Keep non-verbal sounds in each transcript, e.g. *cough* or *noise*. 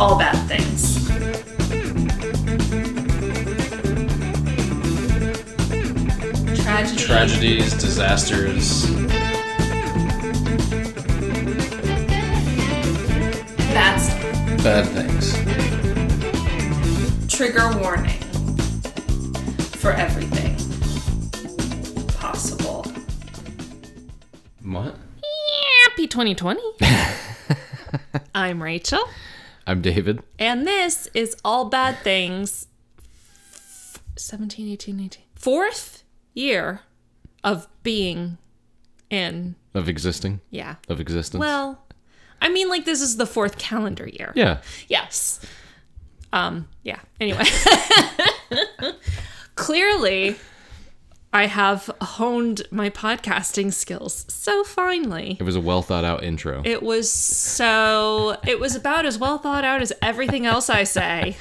all bad things. Tragedy. Tragedies, disasters. That's Bad things. trigger warning for everything possible. What? Happy 2020. *laughs* I'm Rachel, I'm David. and this is All Bad Things 17, 18, 19. Fourth year of being in, Of existing. yeah. Of existence. Well, I mean, like, this is the fourth calendar year. yeah. Yes. Um, yeah. Anyway. *laughs* Clearly, I have honed my podcasting skills so finely. It was a well thought out intro. It was so, it was about as well thought out as everything else I say.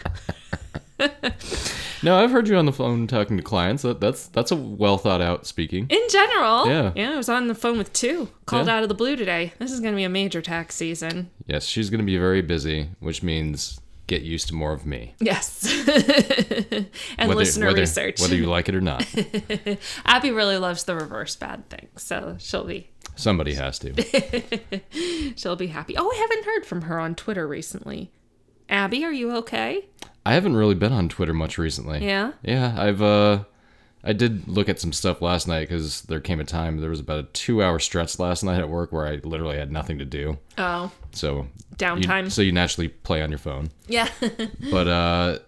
*laughs* no, I've heard you on the phone talking to clients. That, that's that's a well thought out speaking. In general. Yeah. Yeah, I was on the phone with two. Called Yeah. out of the blue today. This is going to be a major tax season. Yes, she's going to be very busy, which means get used to more of me. Yes. *laughs* and Whether, listener whether, research. whether you like it or not. *laughs* Abby really loves the reverse bad thing. So she'll be Somebody has to. *laughs* She'll be happy. Oh, I haven't heard from her on Twitter recently. Abby, are you okay? I haven't really been on Twitter much recently. Yeah. Yeah, I've uh I did look at some stuff last night because there came a time there was about a two hour stretch last night at work where I literally had nothing to do. Oh, So you- Downtime. so you naturally play on your phone. yeah. *laughs* But uh,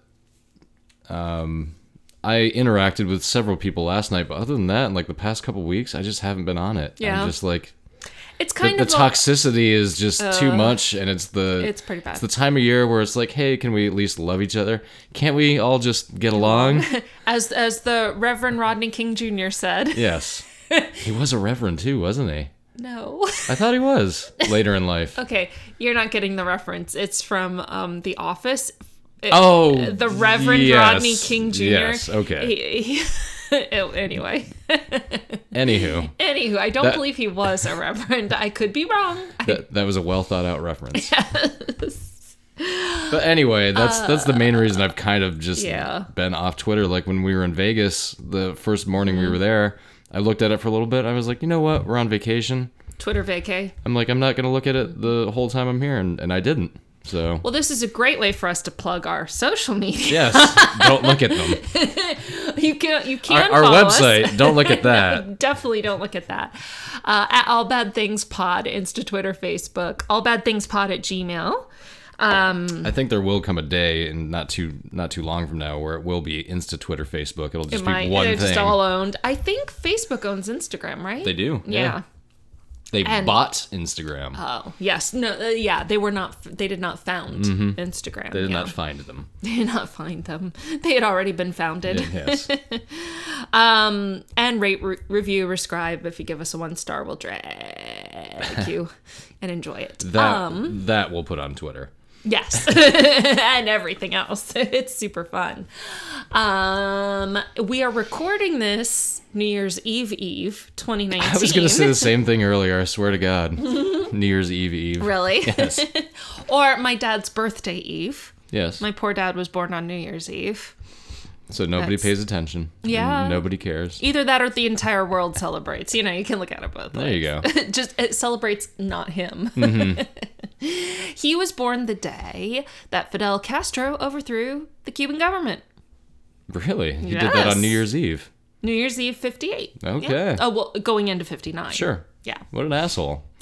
um, I interacted with several people last night. But other than that, in like the past couple weeks, I just haven't been on it. Yeah. I'm just like it's the, kind the of a- toxicity is just too much, and it's the It's pretty bad. It's the time of year where it's like, hey, can we at least love each other? Can't we all just get along? *laughs* as as the Reverend Rodney King Jr. said. yes. *laughs* He was a reverend too, wasn't he? No. I thought he was *laughs* later in life. okay, you're not getting the reference. It's from um The Office. It- Oh, the Reverend yes, Rodney King Jr. Yes, okay. He- he- *laughs* anyway, *laughs* Anywho, anywho, I don't That- believe he was a reverend. I could be wrong. That, that was a well thought out reference. *laughs* Yes. But anyway, that's that's the main reason I've kind of just Uh, Yeah. been off Twitter. Like when we were in Vegas, the first morning Mm-hmm. we were there, I looked at it for a little bit. I was like, you know what? We're on vacation. Twitter vacay. I'm like, I'm not gonna look at it the whole time I'm here, and, and I didn't. So Well, this is a great way for us to plug our social media. yes, don't look at them. *laughs* You can you Our, can our follow us. website, don't look at *laughs* that. Definitely don't look at that. Uh, at All Bad Things Pod, Insta, Twitter, Facebook. All Bad Things Pod at Gmail. Um, I think there will come a day, and not too not too long from now, where it will be Insta, Twitter, Facebook. It'll just be one they're thing. just all owned. I think Facebook owns Instagram, right? they do. Yeah. They And- bought Instagram. Oh yes, no, uh, yeah, they were not. They did not found Instagram. Mm-hmm. they did yeah. not find them. *laughs* They did not find them. *laughs* They had already been founded. Yes. *laughs* Um, and rate, re- review, rescribe. If you give us a one star, we'll drag you and enjoy it. That um, that we'll put on Twitter. Yes, *laughs* and everything else. *laughs* It's super fun. Um, we are recording this New Year's Eve Eve 2019. *laughs* I was gonna say the same thing earlier. I swear to God. New Year's Eve Eve. Really? Yes. or my dad's birthday Eve. Yes. My poor dad was born on New Year's Eve. So nobody that's- pays attention. Yeah. Nobody cares. Either that or the entire world celebrates. You know, you can look at it both ways. There you go. Mm-hmm. *laughs* Just it celebrates not him. *laughs* he was born the day that Fidel Castro overthrew the Cuban government. Really? He did that on New Year's Eve. New Year's Eve 58. Okay. Yeah. Oh, well, going into 59. Sure. Yeah. What an asshole. *laughs*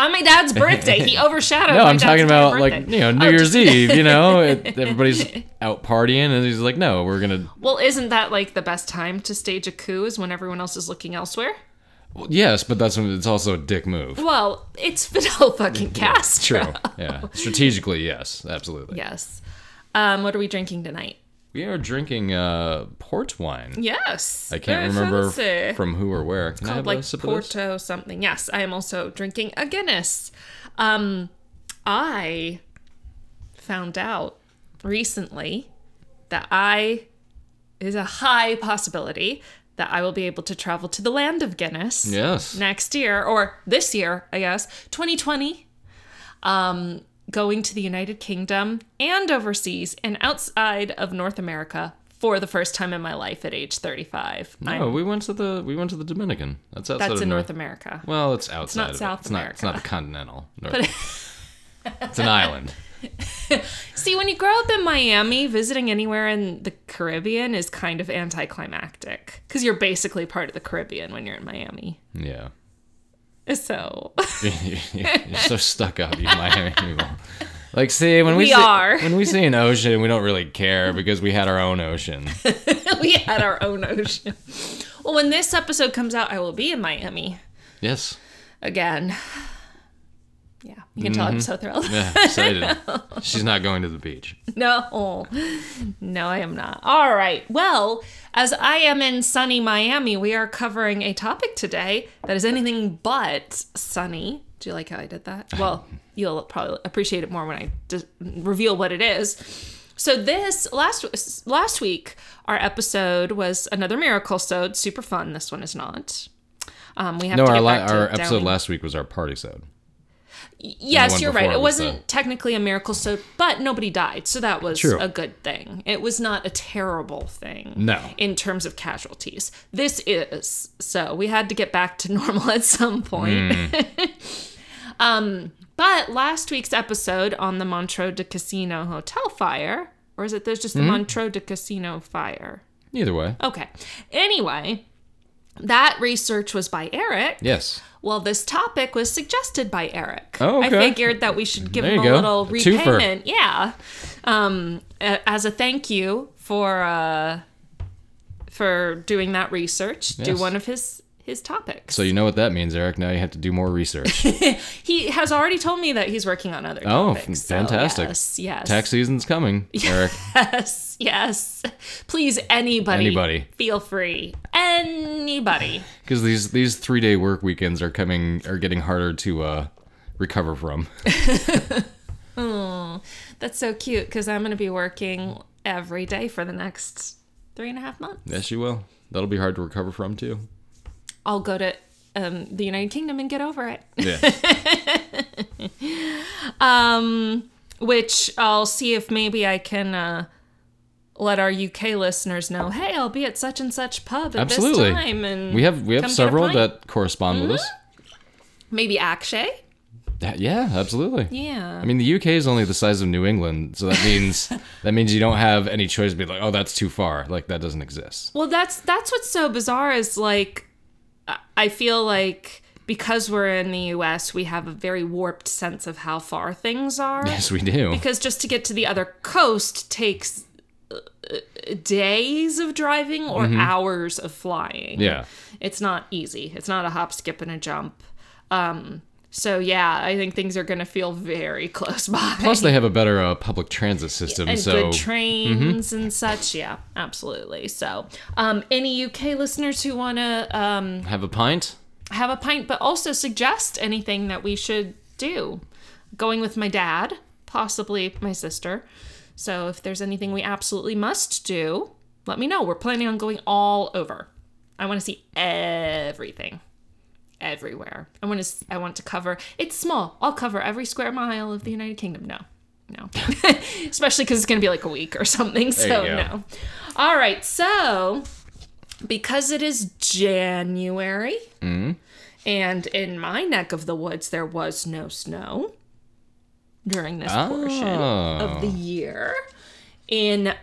On my dad's birthday, he *laughs* overshadowed No, I'm talking about like you know New Oh, Year's Eve. You know, it, *laughs* everybody's out partying, and he's like, "No, we're gonna." Well, isn't that like the best time to stage a coup is when everyone else is looking elsewhere? Well, yes, but that's when it's also a dick move. Well, it's Fidel fucking *laughs* Castro. True. Yeah. Strategically, yes, absolutely. Yes. Um, what are we drinking tonight? We are drinking uh, port wine. Yes. I can't remember fancy. from who or where. Can called like sip of this? Porto something. Yes, I am also drinking a Guinness. Um, I found out recently that I is a high possibility that I will be able to travel to the land of Guinness Yes. next year or this year, I guess, 2020. Um, going to the United Kingdom and overseas and outside of North America for the first time in my life at age 35. No, I'm- we went to the we went to the Dominican. That's outside that's of in North. North America. Well, it's outside not of South it. It's not, it's not America. the continental. *laughs* North. *laughs* it's an island. *laughs* See, when you grow up in Miami, visiting anywhere in the Caribbean is kind of anticlimactic because you're basically part of the Caribbean when you're in Miami. Yeah. *laughs* So, *laughs* You're so stuck up, you Miami people. Like, see, when we, We see, are. when we see an ocean, we don't really care because we had our own ocean. *laughs* we had our own ocean. Well, when this episode comes out, I will be in Miami Yes. again. Yeah, you can tell I'm so thrilled. Yeah, *laughs* excited. She's not going to the beach. No, no, I am not. All right. Well, as I am in sunny Miami, we are covering a topic today that is anything but sunny. Do you like how I did that? Well, you'll probably appreciate it more when I reveal what it is. So this last last week, our episode was another miracle sode, super fun. This one is not. Um, we have No, to our get la- back to our episode last week was our party sode. Yes, you're right. it It was wasn't the- technically a miracle so but nobody died, so that was True. a good thing. It was not a terrible thing. No. In terms of casualties. This is. So we had to get back to *laughs* normal at some point. *laughs* um, but last week's episode on the Montreux de Casino hotel fire, or is it there's just the Montreux de Casino fire? Either way. Okay. Anyway, that research was by Eric. Yes. Well, this topic was suggested by Eric. Oh, okay. I figured that we should give There him a go. little A twofer. repayment. Yeah. Um, as a thank you for uh, for doing that research, do one of his his topics. So you know what that means, Eric. Now you have to do more research. *laughs* he has already told me that he's working on other Oh, topics. so fantastic. yes, yes. Tax season's coming, *laughs* Eric. Yes, yes. Please, anybody. Anybody. Feel free. Anybody. *laughs* Because these these three day work weekends are coming are getting harder to uh, recover from. oh, That's so cute because I'm going to be working every day for the next three and a half months. yes, you will. That'll be hard to recover from too. I'll go to um, the United Kingdom and get over it. Yeah. *laughs* Um, which I'll see if maybe I can uh, let our UK listeners know. Hey, I'll be at such and such pub at Absolutely. this time, and we have we have come get a several. Mm-hmm. that correspond with us. maybe Akshay. That- yeah, absolutely. Yeah. I mean, the UK is only the size of New England, so that means *laughs* that means you don't have any choice to be like, oh, that's too far. Like that doesn't exist. Well, that's that's what's so bizarre is like I- feel like because we're in the US, we have a very warped sense of how far things are. Yes, we do. Because just to get to the other coast takes uh, days of driving or hours of flying. Mm-hmm. Yeah. It's not easy. It's not a hop, skip, and a jump. Um, so yeah, I think things are going to feel very *laughs* close by. Plus, they have a better uh, public transit system, and so good trains and such. Yeah, absolutely. So, um, any UK listeners who want to um, have a pint. have a pint, but also suggest anything that we should do. Going with my dad, possibly my sister. So, if there's anything we absolutely must do, let me know. We're planning on going all over. I want to see everything. Everywhere. I want to I want to cover. It's small. I'll cover every square mile of the United Kingdom. No. No. *laughs* Especially cuz it's going to be like a week or something. So, no. All right. So, because it is January, and in my neck of the woods, there was no snow during this portion of the year. In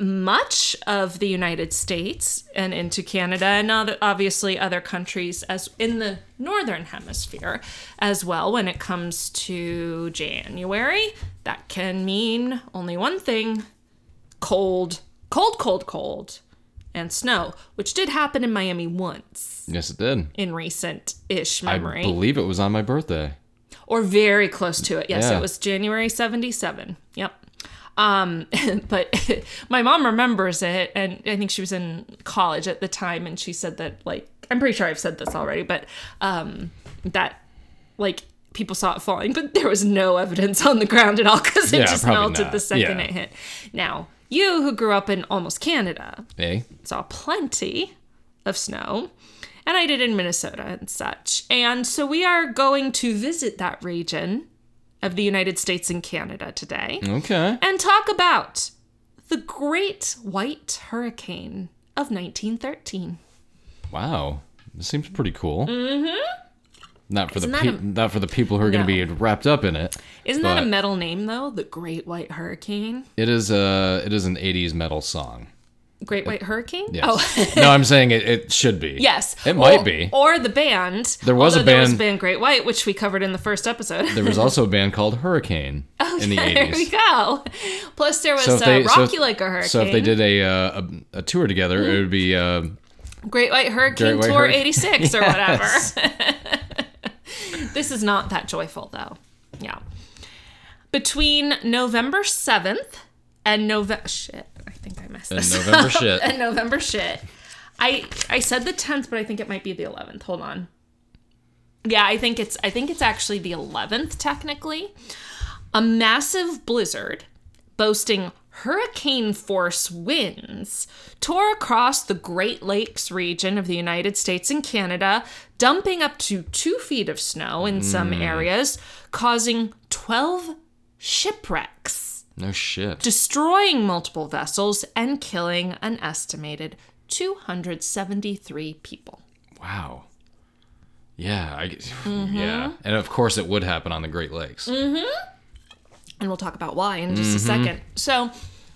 much of the United States and into Canada and other, obviously other countries as in the northern hemisphere as well when it comes to January that can mean only one thing cold cold cold cold and snow which did happen in Miami once Yes, it did. in recent ish memory I believe it was on my birthday. or very close to it. Yes, Yeah. it was January 77. Yep. Um, *laughs* but *laughs* my mom remembers it, and I think she was in college at the time, and she said that, like, I'm pretty sure I've said this already, but um, that, like, people saw it falling, but there was no evidence on the ground at all because it Yeah, just melted not. the second Yeah. it hit. Now, you who grew up in almost Canada Eh? saw plenty of snow. And I did in Minnesota and such. And so we are going to visit that region of the United States and Canada today Okay. and talk about the Great White Hurricane of 1913. Wow. This seems pretty cool. Mm-hmm. Not for Isn't the pe- a- not for the people who are going to be wrapped up in it. Isn't that a metal name though? The Great White Hurricane? It is a it is an 80s metal song. Great White Hurricane? Yes. Oh, no, I'm saying it, it should be. yes. It might Or- be. Or the band. There was a although There was a band- band Great White, which we covered in the first episode. There was also a band called Hurricane *laughs* in the Oh, there we 80s. go. Plus, there was So if uh, they- so Like a Hurricane. So if they did a uh, a, a tour together, it would be uh, Great White Hurricane Great White Tour Hurri- 86 or *laughs* whatever. *laughs* this is not that joyful, though. Yeah. Between November 7th and November. Shit, I think I messed And this November up. shit. *laughs* And November shit. I I said the 10th, but I think it might be the 11th. Hold on. Yeah, I think it's I think it's actually the 11th technically. A massive blizzard boasting hurricane force winds tore across the Great Lakes region of the United States and Canada, dumping up to two feet of snow in some mm. areas, causing 12 shipwrecks, no shit. destroying multiple vessels, and killing an estimated 273 people. Wow. Yeah, I Mm-hmm. yeah, and of course it would happen on the Great Lakes. and we'll talk about why in just a second. So,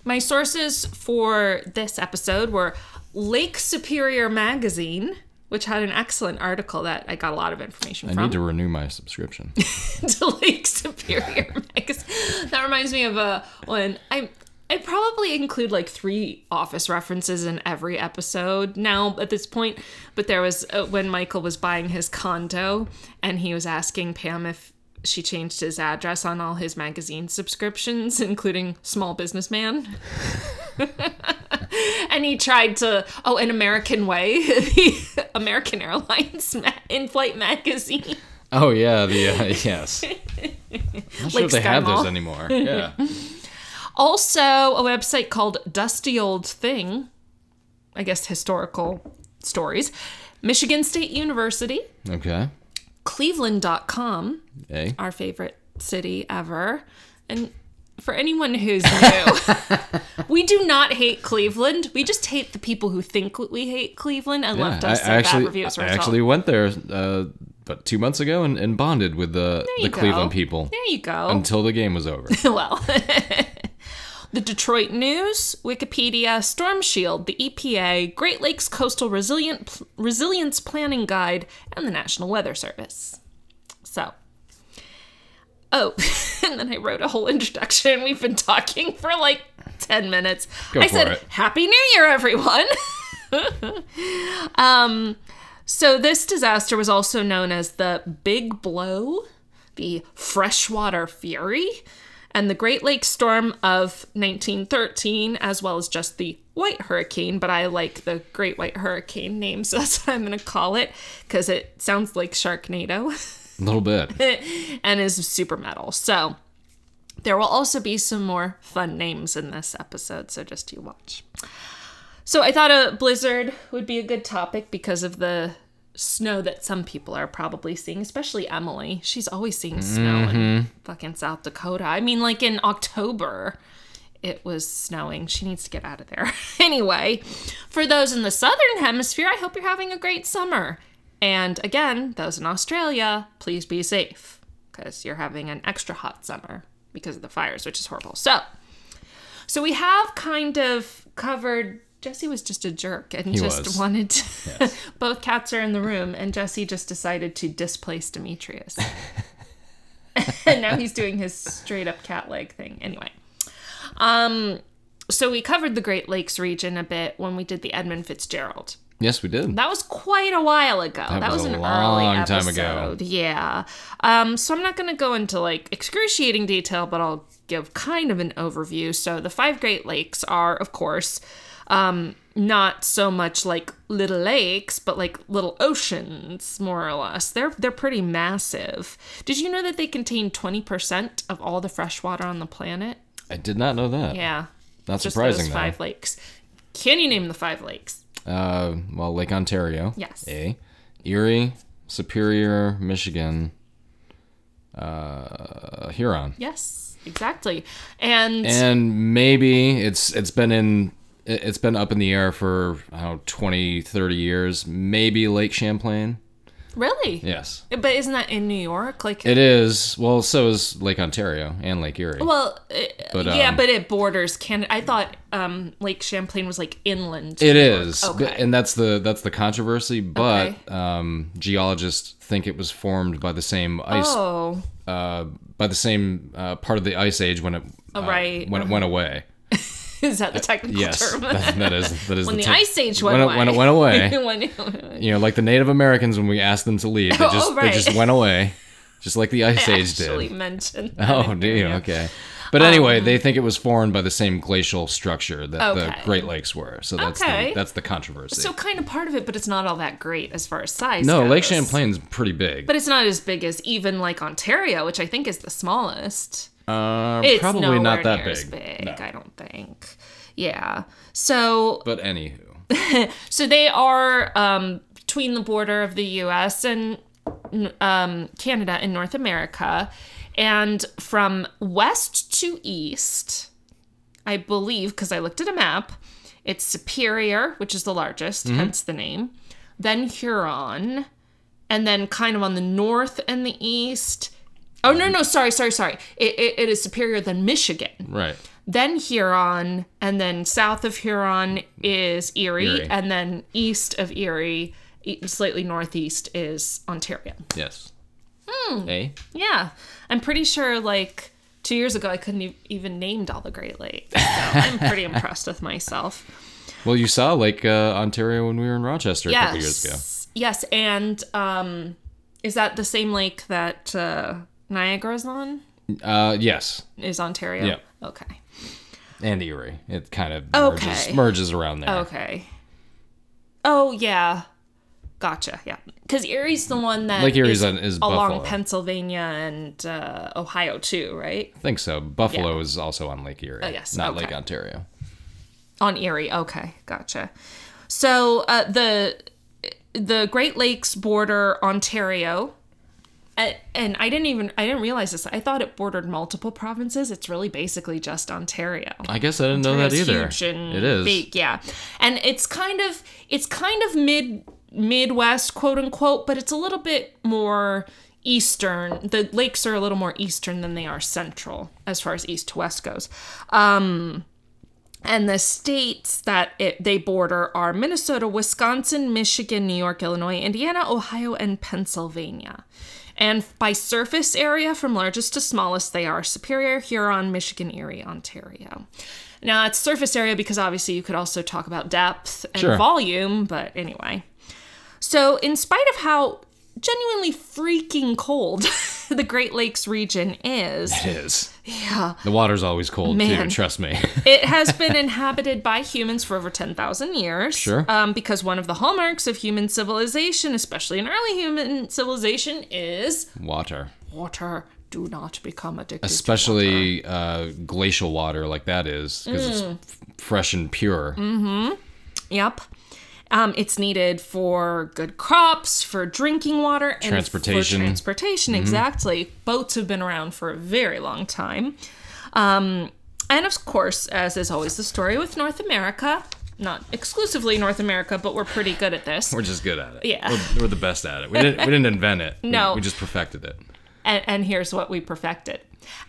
my sources for this episode were Lake Superior Magazine, which had an excellent article that I got a lot of information I from. I need to renew my subscription. *laughs* to Lake Superior *laughs* magazine. That reminds me of a when I I probably include like three office references in every episode now at this point. But there was uh, when Michael was buying his condo and he was asking Pam if she changed his address on all his magazine subscriptions, *laughs* including Small Businessman. *laughs* and he tried to oh an American Way, the *laughs* American Airlines ma- in-flight magazine. oh yeah, the uh, yes. I'm not sure if they Sky have Mall. those anymore. Yeah. Also, a website called Dusty Old Thing, I guess historical stories, Michigan State University, Okay. Cleveland.com, Hey. our favorite city ever. And for anyone who's new, *laughs* we do not hate Cleveland. We just hate the people who think we hate Cleveland and Yeah, left I, us I some actually, bad reviews. I actually went there uh, about two months ago and, and bonded with the the Cleveland people there you go. until the game was over. *laughs* well, *laughs* the Detroit News, Wikipedia, Storm Shield, the EPA, Great Lakes Coastal Resilient Resilience Planning Guide, and the National Weather Service. So, oh, *laughs* and then I wrote a whole introduction. We've been talking for like 10 minutes. Go I said, it. Happy New Year, everyone! *laughs* um, so, this disaster was also known as the Big Blow, the Freshwater Fury, and the Great Lakes Storm of 1913, as well as just the White Hurricane. But I like the Great White Hurricane name, so that's what *laughs* I'm going to call it because it sounds like Sharknado A little bit. *laughs* and is super metal. So, there will also be some more fun names in this episode, so just you watch. So I thought a blizzard would be a good topic because of the snow that some people are probably seeing, especially Emily. She's always seeing snow in mm-hmm. fucking South Dakota. I mean, like in October, it was snowing. She needs to get out of there. *laughs* anyway, for those in the southern hemisphere, I hope you're having a great summer. And again, those in Australia, please be safe because you're having an extra hot summer because of the fires, which is horrible. So, so we have kind of covered. Jesse was just a jerk and just was. wanted to. *laughs* both cats are in the room, and Jesse just decided to displace Demetrius. *laughs* and now he's doing his straight up cat leg thing. Anyway, um, so we covered the Great Lakes region a bit when we did the Edmund Fitzgerald. Yes, we did. That was quite a while ago. That, was was, a an long early time episode. ago. Yeah. Um, so I'm not going to go into like excruciating detail, but I'll give kind of an overview. So the five Great Lakes are, of course, um, not so much like little lakes, but like little oceans, more or less. They're they're pretty massive. Did you know that they contain 20% of all the fresh water on the planet? I did not know that. Yeah. Not Just surprising those though. five lakes. Can you name the five lakes? Uh, well, Lake Ontario. Yes. A. Erie, Superior, Michigan. uh, Huron. Yes, exactly. And, and maybe it's it's been in it's been up in the air for I don't know 20 30 years maybe lake champlain really? yes But isn't that in New York? Like, it is well so is lake ontario and lake erie well, it, But, yeah, um, but it borders Canada. I thought um, Lake Champlain was like inland. it New is Okay. and that's the that's the controversy but Okay. um, geologists think it was formed by the same ice oh, uh, by the same uh, part of the ice age when it uh, right. when it went away *laughs* is that the uh, technical yes term? *laughs* that, that is that is when the, the, ice age went away. *laughs* when it went away When- you know, like the Native Americans when we asked them to leave, they Oh, just right. they just went away, just like the Ice I Age actually did. mentioned. Oh, do you? Okay. But anyway, they um, think it was formed by the same glacial structure that the Great Lakes were. So that's Okay. the, that's the controversy. So kind of part of it, but it's not all that great as far as size. no, Lake. Champlain's pretty big. But it's not as big as even like Ontario, which I think is the smallest. Uh, It's probably not that big. as big. No. I don't think. Yeah. So But anywho, *laughs* so they are um, between the border of the U.S. and um, Canada in North America, and from west to east, I believe, because I looked at a map, it's Superior, which is the largest, hence the name, then Huron, and then kind of on the north and the east. Oh no no sorry sorry sorry it, it, it is Superior than Michigan right. then Huron, and then south of Huron is Erie, Erie. and then east of Erie, slightly northeast is Ontario. Yes. Hmm. Eh? Yeah, I'm pretty sure like two years ago I couldn't e- even named all the Great Lakes. So I'm pretty *laughs* impressed with myself. Well, you saw Lake uh, Ontario when we were in Rochester a Yes, couple years ago. yes, and um, is that the same lake that uh, Niagara's on? Uh, yes, Is Ontario? Yeah. Okay. and Erie. It kind of Okay. merges, merges around there. Okay. Oh yeah, gotcha. Yeah, because Erie's the one that Lake Erie's is on- is along Buffalo. Pennsylvania and uh, Ohio too, right? I think so. Buffalo is also on Lake Erie. Oh, yes, Not okay. Lake Ontario. On Erie. Okay, gotcha. So uh, the the Great Lakes border Ontario. And I didn't even I didn't realize this. I thought it bordered multiple provinces. It's really basically just Ontario. I guess I didn't know that either. it is. big, yeah. And it's kind of it's kind of mid Midwest, quote unquote, but it's a little bit more eastern. The lakes are a little more eastern than they are central as far as east to west goes. Um, and the states that it, they border are Minnesota, Wisconsin, Michigan, New York, Illinois, Indiana, Ohio, and Pennsylvania. And by surface area, from largest to smallest, they are Superior, Huron, Michigan, Erie, Ontario. Now, it's surface area because obviously you could also talk about depth and Sure. volume, but anyway. So, in spite of how genuinely freaking cold *laughs* *laughs* the Great Lakes region is, It is. yeah, The water's always cold Man. too. Trust me. *laughs* it has been inhabited by humans for over 10,000 years. Sure. Um, because one of the hallmarks of human civilization, especially in early human civilization, is water, water. Do not become addicted. especially uh, glacial water, like that is, because Mm. it's f- fresh and pure. Mm hmm. Yep. Um, it's needed for good crops, for drinking water, and Transportation. For transportation, exactly. Boats have been around for a very long time. Um, and of course, as is always the story with North America, not exclusively North America, but we're pretty good at this. *laughs* We're just good at it. Yeah. we're, we're the best at it. We didn't. We didn't invent it. *laughs* We- No. we, just perfected it. And, and here's what we perfected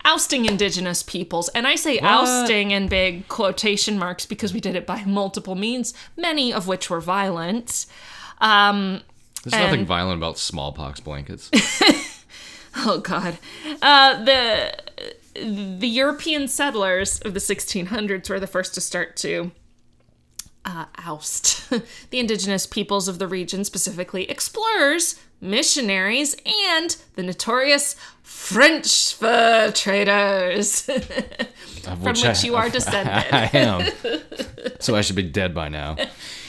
ousting indigenous peoples. And I say ousting in big quotation marks because we did it by *laughs* multiple means, many of which were violent. Um, There's nothing violent about smallpox blankets. *laughs* oh, God. Uh, the, the European settlers of the 1600s were the first to start to. Uh, oust *laughs* the indigenous peoples of the region, specifically explorers, missionaries, and the notorious French fur traders. *laughs* From which you are descended. *laughs* I am. So I should be dead by now.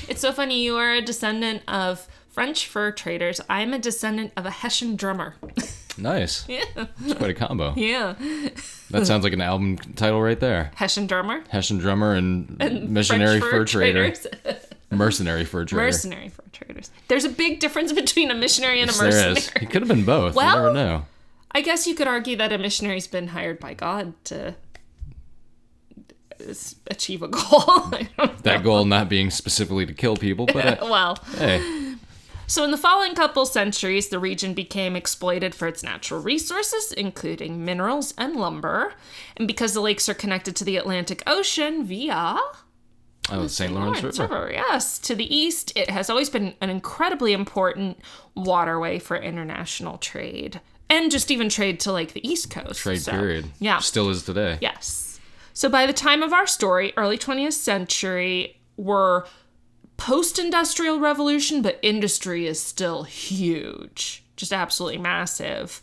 It's so funny. You are a descendant of French fur traders. I'm a descendant of a Hessian drummer. Nice. yeah. It's quite a combo. Yeah. That sounds like an album title right there. Hessian drummer. Hessian drummer and, missionary French fur, trader, traders. *laughs* mercenary fur trader. mercenary fur traders. There's a big difference between a missionary and a Yes, there mercenary. is. He could have been both. Well, you never know. I guess you could argue that a missionary's been hired by God to achieve a goal. *laughs* That goal not being specifically to kill people, but uh, *laughs* well, hey, so in the following couple centuries, the region became exploited for its natural resources, including minerals and lumber. And because the lakes are connected to the Atlantic Ocean via oh, the St. Lawrence Lawrence River. River, yes, to the east, it has always been an incredibly important waterway for international trade. And just even trade to like the East Coast. Trade So, period. Yeah. Still is today. Yes. So by the time of our story, early 20th century, we're post industrial revolution, but industry is still huge, just absolutely massive,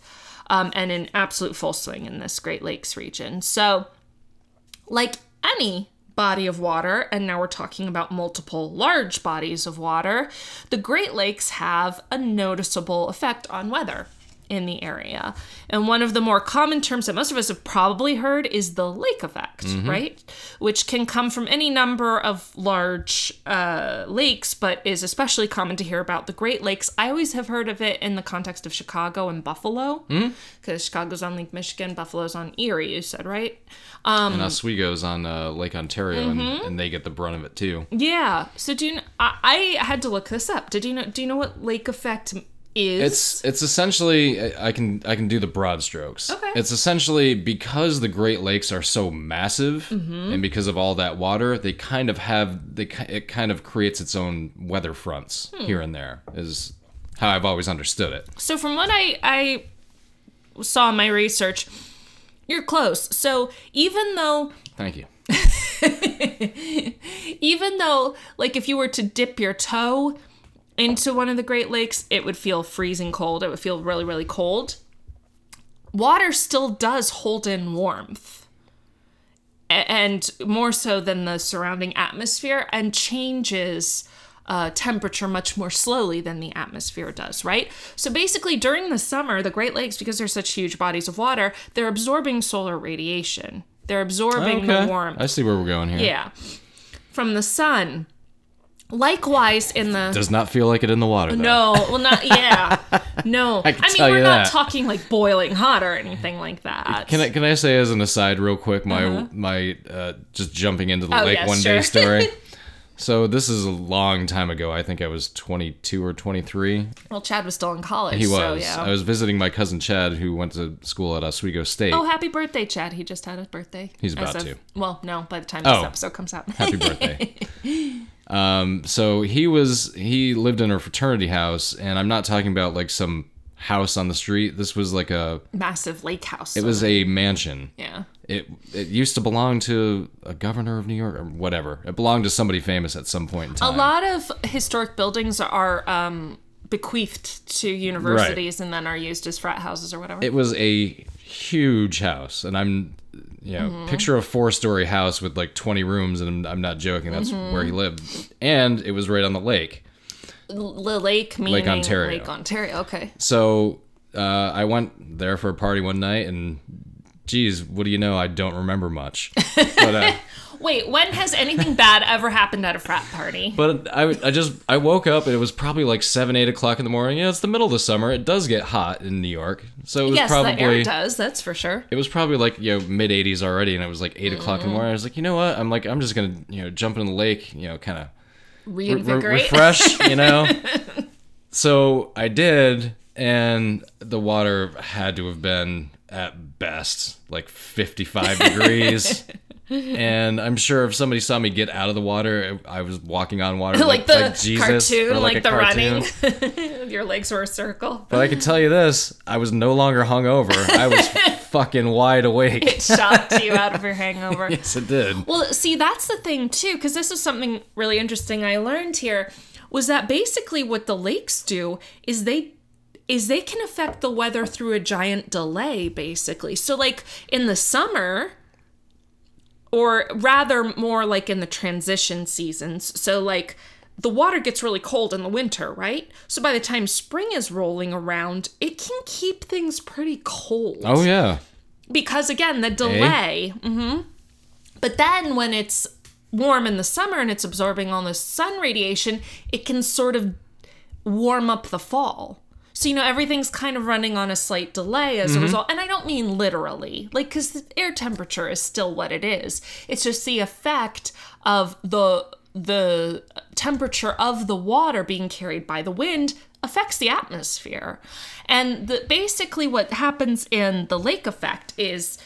um, and in absolute full swing in this Great Lakes region. So, like any body of water, and now we're talking about multiple large bodies of water, the Great Lakes have a noticeable effect on weather in the area. And one of the more common terms that most of us have probably heard is the lake effect, right? Which can come from any number of large uh, lakes, but is especially common to hear about the Great Lakes. I always have heard of it in the context of Chicago and Buffalo, because Chicago's on Lake Michigan, Buffalo's on Erie, you said, right? Um, And Oswego's on uh, Lake Ontario, and, Mm-hmm. and they get the brunt of it too. Yeah. So do you? Kn- I, I had to look this up. Did you know? Do you know what lake effect is? It's it's essentially I can I can do the broad strokes. Okay. It's essentially because the Great Lakes are so massive, Mm-hmm. and because of all that water, they kind of have they it kind of creates its own weather fronts Hmm. here and there. Is how I've always understood it. so from what I I saw in my research, you're close. So even though Thank you. *laughs* even though like if you were to dip your toe into one of the Great Lakes, it would feel freezing cold. It would feel really really cold. Water still does hold in warmth. And more so than the surrounding atmosphere, and changes uh, temperature much more slowly than the atmosphere does, right? So basically, during the summer, the Great Lakes, because they're such huge bodies of water, they're absorbing solar radiation. They're absorbing the warmth. I see where we're going here. Yeah. From the sun. Likewise, in the. Does not feel like it in the water. Though. no, well, not. Yeah. *laughs* No. I, can mean, we're not that. talking like boiling hot or anything like that. Can I can I say as an aside, real quick, my my uh, just jumping into the Uh-huh. Oh, lake yes, one day story. *laughs* so this is a long time ago. I think I was 22 or 23. Well, Chad was still in college. He was. So, yeah. I was visiting my cousin Chad, who went to school at Oswego State. Oh, happy birthday, Chad. He just had a birthday. He's about of- to. Well, no, by the time this Oh. episode comes out. Happy birthday. *laughs* um, so he was he lived in a fraternity house, and I'm not talking about like some house on the street. This was like a Massive lake house. it was a mansion. Yeah. It it used to belong to a governor of New York or whatever. It belonged to somebody famous at some point in time. A lot of historic buildings are um, bequeathed to universities and then are used as frat houses or whatever. it was a huge house and i'm you know Mm-hmm. picture a four story house with like 20 rooms and I'm, I'm not joking that's Mm-hmm. where he lived and it was right on the lake L- lake meaning Ontario. Lake Ontario. Okay. so uh, i went there for a party one night and geez what do you know i don't remember much but uh, *laughs* Wait, when has anything bad ever happened at a frat party? but I, I just i woke up and it was probably like 7 8 o'clock in the morning yeah it's the middle of the summer it does get hot in new york so it was yes, probably the air does. That's for sure. it was probably like you know mid 80s already and it was like 8 o'clock in the mm. morning i was like you know what i'm like i'm just gonna you know jump in the lake you know kind of re- Reinvigorate. refresh you know *laughs* so i did and the water had to have been at best like 55 degrees *laughs* *laughs* and i'm sure if somebody saw me get out of the water i was walking on water *laughs* like the jesus cartoon, or like, the cartoon. running. *laughs* Your legs were a circle. but i can tell you this i was no longer hungover i was fucking wide awake It shocked you out of your hangover. yes it did Well, see, that's the thing too, because this is something really interesting I learned here was that basically what the lakes do is they is they can affect the weather through a giant delay basically. So like in the summer or rather more like in the transition seasons. So like the water gets really cold in the winter, right? So by the time spring is rolling around, it can keep things pretty cold. Oh yeah. Because again the delay. Hmm but then when it's warm in the summer and it's absorbing all the sun radiation it can sort of warm up the fall So, you know, everything's kind of running on a slight delay as a mm-hmm. result. And I don't mean literally, like, because the air temperature is still what it is. It's just the effect of the the temperature of the water being carried by the wind affects the atmosphere. And the, basically, what happens in the lake effect is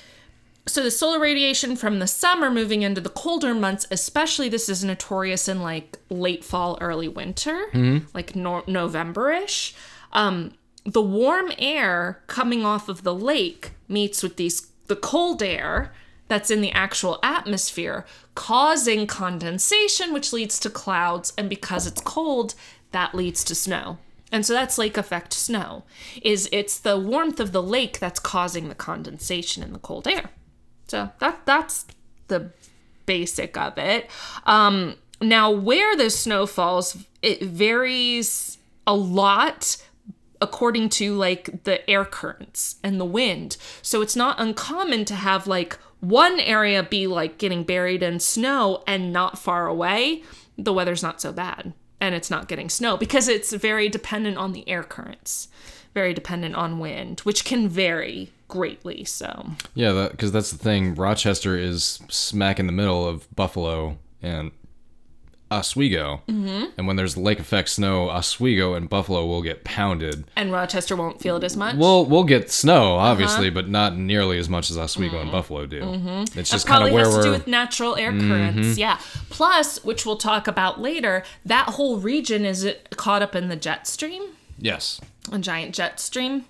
so the solar radiation from the summer moving into the colder months especially this is notorious in like late fall early winter mm-hmm. like no- november-ish um, the warm air coming off of the lake meets with these the cold air that's in the actual atmosphere causing condensation which leads to clouds and because it's cold that leads to snow. And so that's lake effect snow is it's the warmth of the lake that's causing the condensation in the cold air. So that that's the basic of it. Um, now, where the snow falls, it varies a lot according to like the air currents and the wind. So it's not uncommon to have like one area be like getting buried in snow and not far away. The weather's not so bad and it's not getting snow because it's very dependent on the air currents, very dependent on wind, which can vary greatly. So Yeah, because that's the thing. Rochester is smack in the middle of Buffalo and Oswego. Mm-hmm. And when there's lake effect snow, Oswego and Buffalo will get pounded. and Rochester won't feel it as much. We'll we'll get snow, uh-huh. obviously, but not nearly as much as Oswego and mm-hmm. Buffalo do. Mm-hmm. It's just kind of where has to do we're. with natural air mm-hmm. currents. Yeah. Plus, which we'll talk about later, that whole region is it caught up in the jet stream, yes, a giant jet stream.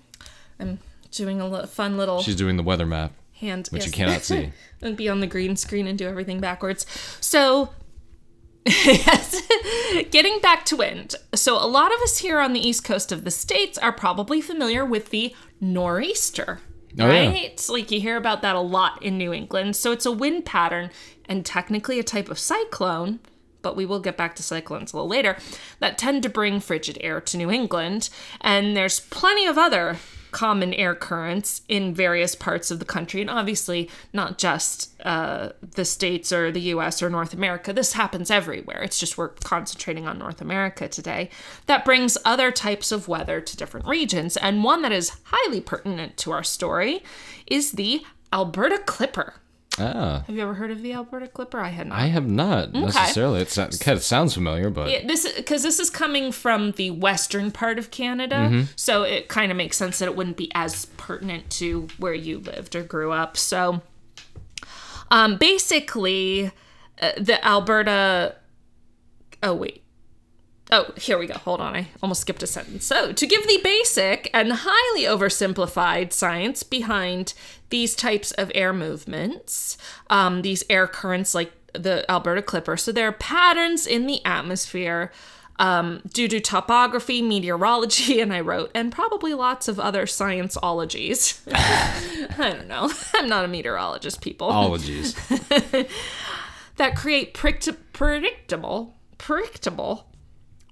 I'm doing a li- fun little she's doing the weather map, hand, which yes. you cannot see. *laughs* and be on the green screen and do everything backwards. So, yes, *laughs* getting back to wind. So, a lot of us here on the east coast of the states are probably familiar with the nor'easter. Oh, yeah. right? Like you hear about that a lot in New England. So, it's a wind pattern and technically a type of cyclone. But we will get back to cyclones a little later that tend to bring frigid air to New England. And there's plenty of other common air currents in various parts of the country. And obviously, not just uh, the States or the US or North America. This happens everywhere. It's just we're concentrating on North America today. That brings other types of weather to different regions. And one that is highly pertinent to our story is the Alberta Clipper. Ah, Have you ever heard of the Alberta Clipper? I had not. I have not necessarily. It's it kind of sounds familiar, but Yeah, this because this is coming from the western part of Canada, so it kind of makes sense that it wouldn't be as pertinent to where you lived or grew up. So, um, basically, uh, the Alberta. Oh wait. Oh, here we go. Hold on. I almost skipped a sentence. So, to give the basic and highly oversimplified science behind these types of air movements, um, these air currents like the Alberta Clipper. So, there are patterns in the atmosphere um, due to topography, meteorology, *laughs* and I wrote, and probably lots of other scienceologies. *laughs* I don't know. *laughs* I'm not a meteorologist, people ologies. that create predict- predictable, predictable,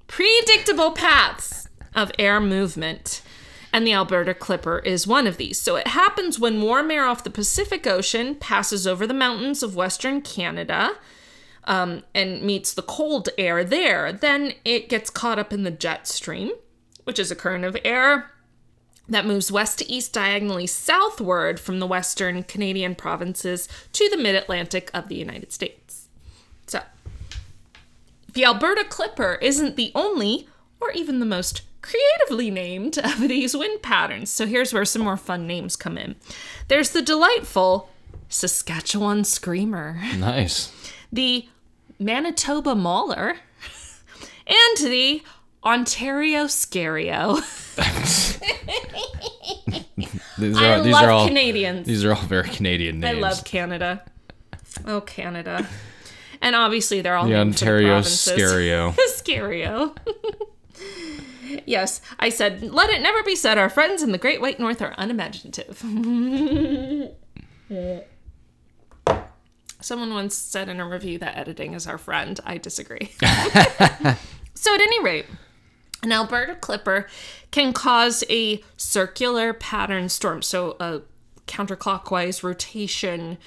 predictable paths of air movement. And the Alberta Clipper is one of these. So it happens when warm air off the Pacific Ocean passes over the mountains of Western Canada um, and meets the cold air there. Then it gets caught up in the jet stream, which is a current of air that moves west to east diagonally southward from the western Canadian provinces to the mid Atlantic of the United States. The Alberta Clipper isn't the only or even the most creatively named of these wind patterns. So, here's where some more fun names come in there's the delightful Saskatchewan Screamer, nice. the Manitoba Mauler, and the Ontario Scario. *laughs* These I are these love are all Canadians. these are all very Canadian names. I love Canada. Oh, Canada. And obviously they're all the Ontario. Scario. *laughs* Scario. yes, I said, let it never be said our friends in the Great White North are unimaginative. *laughs* Someone once said in a review that editing is our friend. I disagree. *laughs* so, at any rate, an Alberta Clipper can cause a circular pattern storm, so a counterclockwise rotation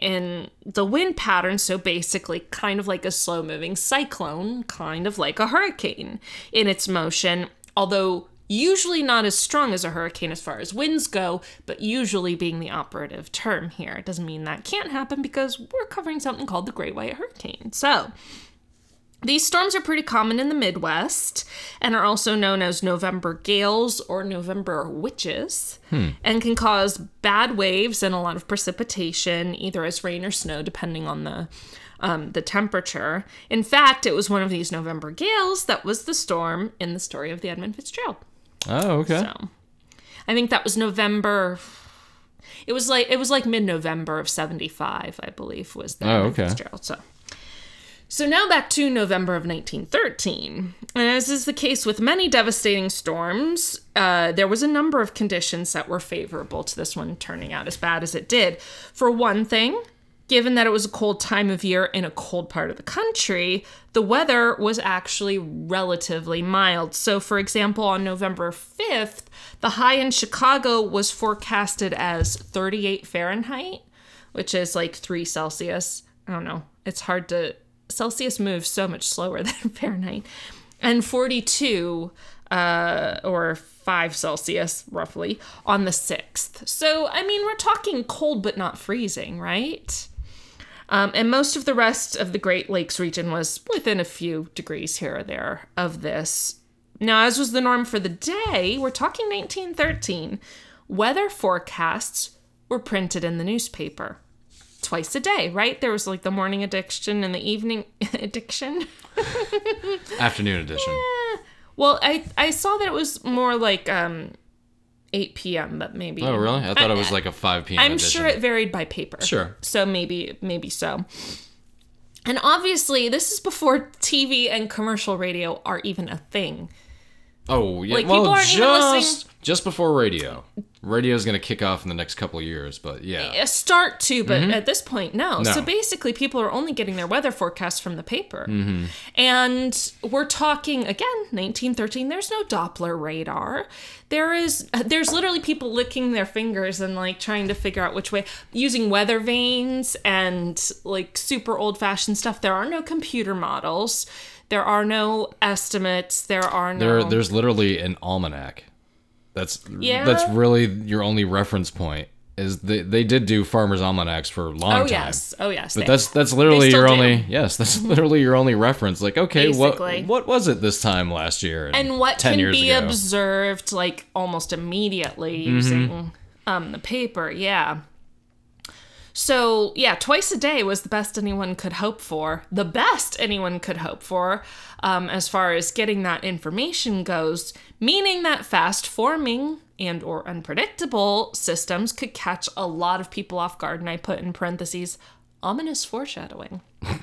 in the wind pattern. So basically, kind of like a slow moving cyclone, kind of like a hurricane in its motion. Although Usually not as strong as a hurricane as far as winds go, but usually being the operative term here. It doesn't mean that can't happen because we're covering something called the Great White Hurricane. So, these storms are pretty common in the Midwest and are also known as November gales or November witches and can cause bad waves and a lot of precipitation, either as rain or snow, depending on the um, the temperature. In fact, it was one of these November gales that was the storm in the story of the Edmund Fitzgerald. Oh, okay. So I think that was November. It was like it was like mid November of seventy five, I believe, was the Oh, Edmund okay. Fitzgerald. So. So now back to November of 1913. And as is the case with many devastating storms, uh, there was a number of conditions that were favorable to this one turning out as bad as it did. For one thing, given that it was a cold time of year in a cold part of the country, the weather was actually relatively mild. So, for example, on November 5th, the high in Chicago was forecasted as 38 Fahrenheit, which is like 3 Celsius. I don't know. It's hard to. Celsius moves so much slower *laughs* than Fahrenheit. And 42 uh, or 5 Celsius, roughly, on the 6th. So, I mean, we're talking cold but not freezing, right? Um, and most of the rest of the Great Lakes region was within a few degrees here or there of this. Now, as was the norm for the day, we're talking 1913, weather forecasts were printed in the newspaper twice a day, right? There was like the morning addiction and the evening *laughs* addiction. *laughs* Afternoon edition. Well, I I saw that it was more like um 8 p.m., but maybe. Oh, really? I thought it was like a 5 p.m. I'm edition. sure it varied by paper. Sure. So maybe maybe so. And obviously, this is before TV and commercial radio are even a thing. Oh, yeah. Like, well, people aren't even listening- just before radio. Radio's gonna kick off in the next couple of years, but yeah. A start to, but at this point, no. Mm-hmm. No. So basically, people are only getting their weather forecasts from the paper. Mm-hmm. And we're talking again, 1913. There's no Doppler radar. There is, there's literally people licking their fingers and like trying to figure out which way, using weather vanes and like super old fashioned stuff. There are no computer models. There are no estimates. There are no. There, there's literally an almanac. That's Yeah. that's really your only reference point. Is they they did do farmers almanacs for a long oh time. yes, oh yes. But they- that's that's literally your do. only yes that's *laughs* literally your only reference. Like okay, what Basically. what was it this time last year? and what 10 can be ago? observed like almost immediately Mm-hmm. using um, the paper yeah so yeah twice a day was the best anyone could hope for the best anyone could hope for um, as far as getting that information goes meaning that fast forming and or unpredictable systems could catch a lot of people off guard and i put in parentheses ominous foreshadowing *laughs*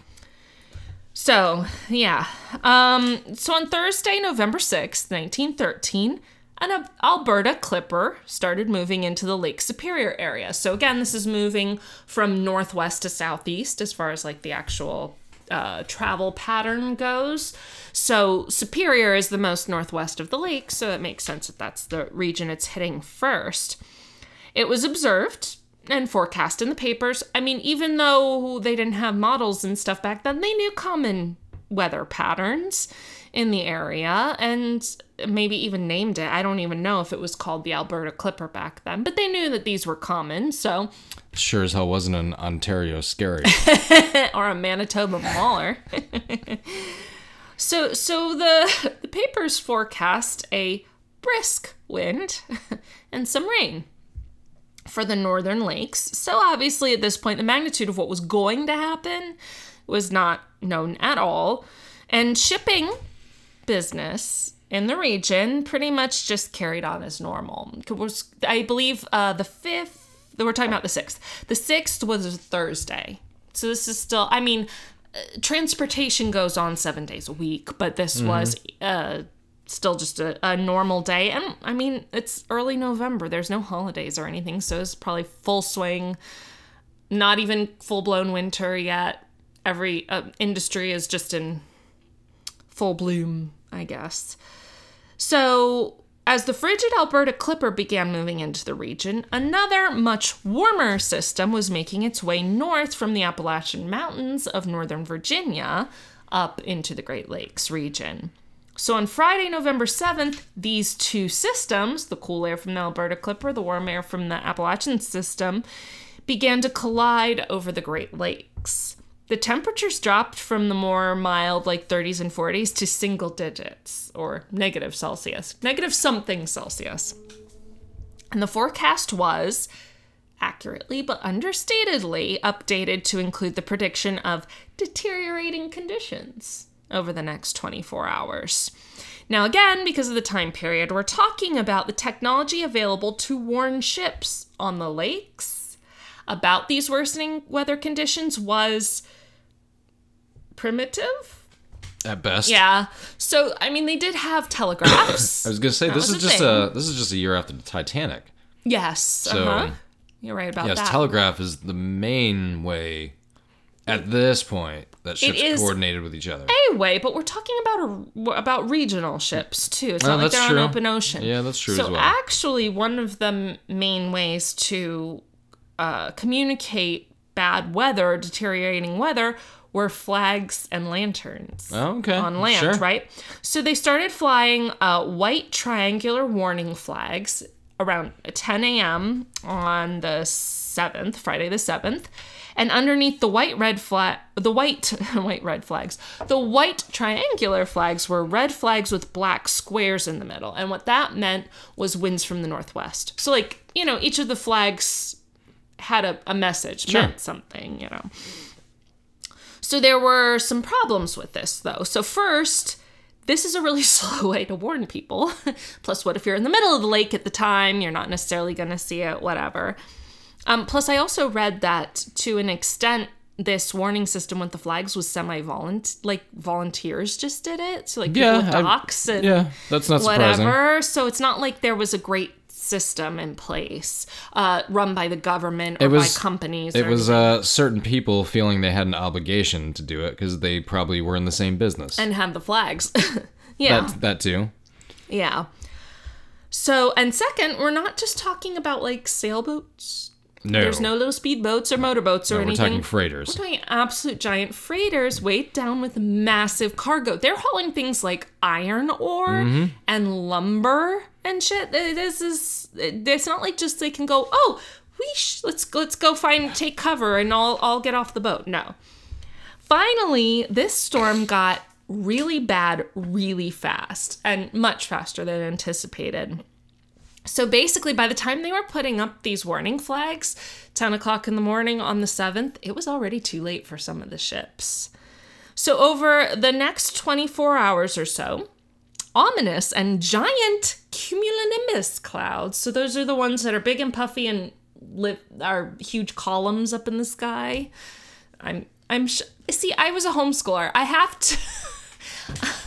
so, yeah. Um, so on Thursday, November 6th, 1913, an Alberta clipper started moving into the Lake Superior area. So again, this is moving from northwest to southeast as far as like the actual uh, travel pattern goes. So Superior is the most northwest of the lake, so it makes sense that that's the region it's hitting first. It was observed and forecast in the papers. I mean, even though they didn't have models and stuff back then, they knew common weather patterns in the area and maybe even named it. I don't even know if it was called the Alberta Clipper back then, but they knew that these were common. So, Sure as hell wasn't an Ontario scary. *laughs* or a Manitoba Mauler. *laughs* so so the the papers forecast a brisk wind *laughs* and some rain for the northern lakes. So obviously at this point the magnitude of what was going to happen was not known at all. And shipping business in the region pretty much just carried on as normal. I believe uh, the 5th we're talking about the 6th. The 6th was a Thursday. So this is still I mean uh, transportation goes on 7 days a week, but this was uh still just a, a normal day. And I mean, it's early November. There's no holidays or anything, so it's probably full swing. Not even full blown winter yet. Every uh, industry is just in full bloom, I guess. So, as the frigid Alberta Clipper began moving into the region, another much warmer system was making its way north from the Appalachian Mountains of northern Virginia up into the Great Lakes region. So on Friday, November 7th, these two systems, the cool air from the Alberta Clipper, the warm air from the Appalachian system, began to collide over the Great Lakes. The temperatures dropped from the more mild, like 30s and 40s, to single digits or negative Celsius, negative something Celsius. And the forecast was accurately but understatedly updated to include the prediction of deteriorating conditions over the next 24 hours. Now, again, because of the time period, we're talking about the technology available to warn ships on the lakes about these worsening weather conditions was primitive. At best. Yeah. So, I mean, they did have telegraphs. *coughs* I was gonna say this is a just thing. a this is just a year after the Titanic. yes. So uh-huh. You're right about yes, that. Yes, telegraph is the main way at this point that ships coordinated with each other. way, but we're talking about a, about regional ships too. It's Oh, not like they're true. on open ocean. Yeah, that's true So as well. actually, one of the main ways to uh, communicate bad weather, deteriorating weather, were flags and lanterns Oh, okay. on land, Sure. right? So they started flying uh, white triangular warning flags around 10 a.m. on the 7th, Friday the 7th. And underneath the white red flag, the white *laughs* white red flags, the white triangular flags were red flags with black squares in the middle. And what that meant was winds from the northwest. So like, you know, each of the flags had a, a message, Sure. meant something, you know. So there were some problems with this, though. So, first, this is a really *laughs* slow way to warn people. *laughs* plus, what if you're in the middle of the lake at the time? You're not necessarily going to see it, whatever. Um, plus, I also read that to an extent, this warning system with the flags was semi volunteer, like volunteers just did it. So, like people Yeah, with I- docks and Yeah, that's not surprising. whatever. So, it's not like there was a great system in place uh, run by the government or was- by companies. It was uh, certain people feeling they had an obligation to do it because they probably were in the same business. and had the flags. *laughs* yeah. that that too. Yeah. So, and second, we're not just talking about like sailboats. No, There's no little speedboats or motorboats or No, we're anything. talking freighters. We're talking absolute giant freighters weighed down with massive cargo. They're hauling things like iron ore Mm-hmm. and lumber and shit. This is it's not like just they can go, "Oh, we sh- let's let's go find take cover and I'll I'll get off the boat." No. Finally, this storm got really bad really fast and much faster than anticipated. So basically, by the time they were putting up these warning flags, 10 o'clock in the morning on the 7th, it was already too late for some of the ships. So, over the next 24 hours or so, ominous and giant cumulonimbus clouds, so those are the ones that are big and puffy and live, are huge columns up in the sky. I'm, I'm, sh- see, I was a homeschooler. I have to.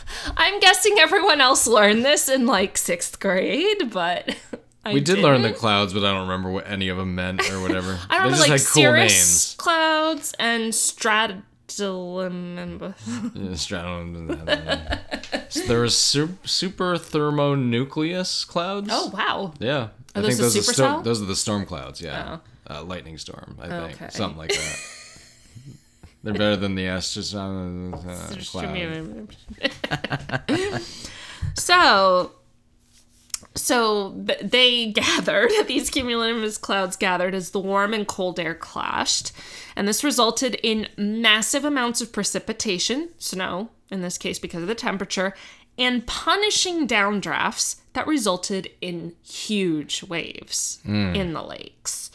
*laughs* I'm guessing everyone else learned this in like sixth grade, but *laughs* I we did learn the didn't. but I don't remember what any of them meant or whatever. *laughs* I remember just like cool cirrus names. clouds and stratolum. Yeah, stratum- *laughs* so there was su- super thermonucleus clouds. Oh wow! yeah. I Are those the those are those are the storm clouds. Yeah, uh, lightning storm. I think Okay. something like that. They're better than the Astros uh, *laughs* so, so they *laughs* gathered. *laughs* These cumulonimbus clouds gathered as the warm and cold air clashed, and this resulted in massive amounts of precipitation, snow in this case because of the temperature, and punishing downdrafts that resulted in huge waves in the lakes.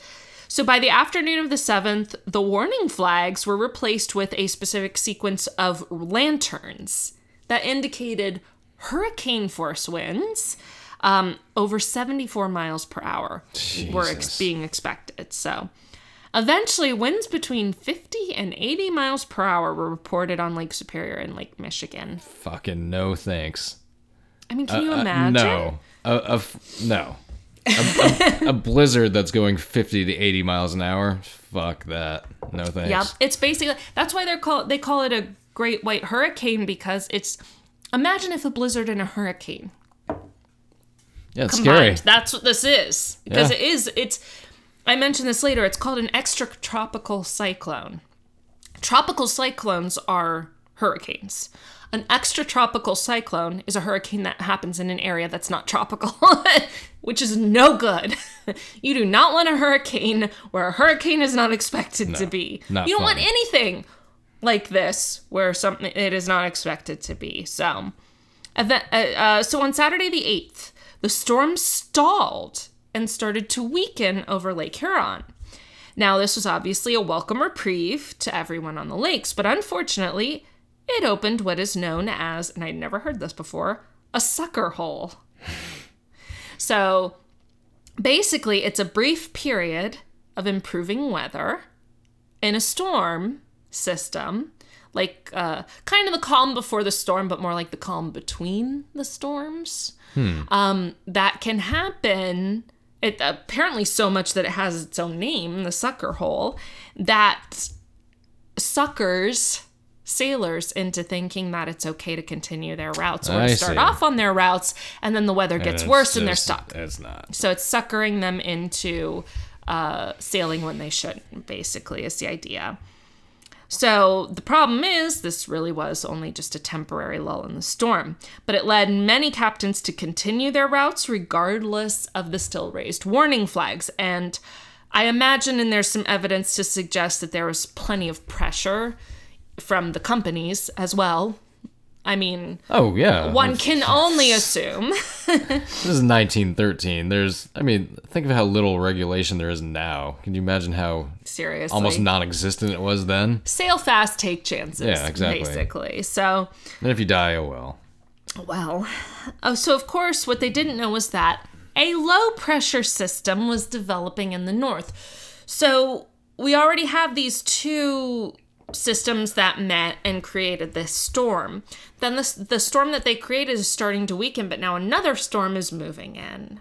So by the afternoon of the 7th, the warning flags were replaced with a specific sequence of lanterns that indicated hurricane force winds um, over 74 miles per hour were ex- being expected. So eventually, winds between 50 and 80 miles per hour were reported on Lake Superior and Lake Michigan. Fucking no thanks. I mean, can you Uh, imagine? no. A, a f- no. A, a- a blizzard that's going 50 to 80 miles an hour. Fuck that. No thanks. Yep. It's basically that's why they're call they call it a great white hurricane because it's imagine if a blizzard and a hurricane Yeah, it's combined. scary. That's what this is. Because Yeah. it is it's I mentioned this later, it's called an extratropical cyclone. Tropical cyclones are hurricanes. An extratropical cyclone is a hurricane that happens in an area that's not tropical, *laughs* which is no good. *laughs* you do not want a hurricane where a hurricane is not expected to be. you don't want anything like this where something it is not expected to be. So, event, uh, uh, so on Saturday the 8th, the storm stalled and started to weaken over Lake Huron. Now, this was obviously a welcome reprieve to everyone on the lakes, but unfortunately, it opened what is known as, and I'd never heard this before, a sucker hole. *laughs* So basically, it's a brief period of improving weather in a storm system, like uh, kind of the calm before the storm, but more like the calm between the storms. Um, that can happen. It apparently so much that it has its own name, the sucker hole, that suckers sailors into thinking that it's okay to continue their routes or I start see. off on their routes, and then the weather gets it's worse and they're stuck. It's not. So it's suckering them into uh, sailing when they shouldn't, basically, is the idea. So the problem is, this really was only just a temporary lull in the storm, but it led many captains to continue their routes regardless of the still raised warning flags. And I imagine, and there's some evidence to suggest that there was plenty of pressure from the companies as well. I mean, Oh yeah. one can *laughs* only assume. *laughs* This is 1913. There's, I mean, think of how little regulation there is now. Can you imagine how Seriously. almost non-existent it was then? sail fast, take chances. Yeah, exactly. Basically. So, And if you die, oh well. well, oh, so of course, what they didn't know was that a low pressure system was developing in the north. So we already have these two systems that met and created this storm. Then this, the storm that they created is starting to weaken, but now another storm is moving in.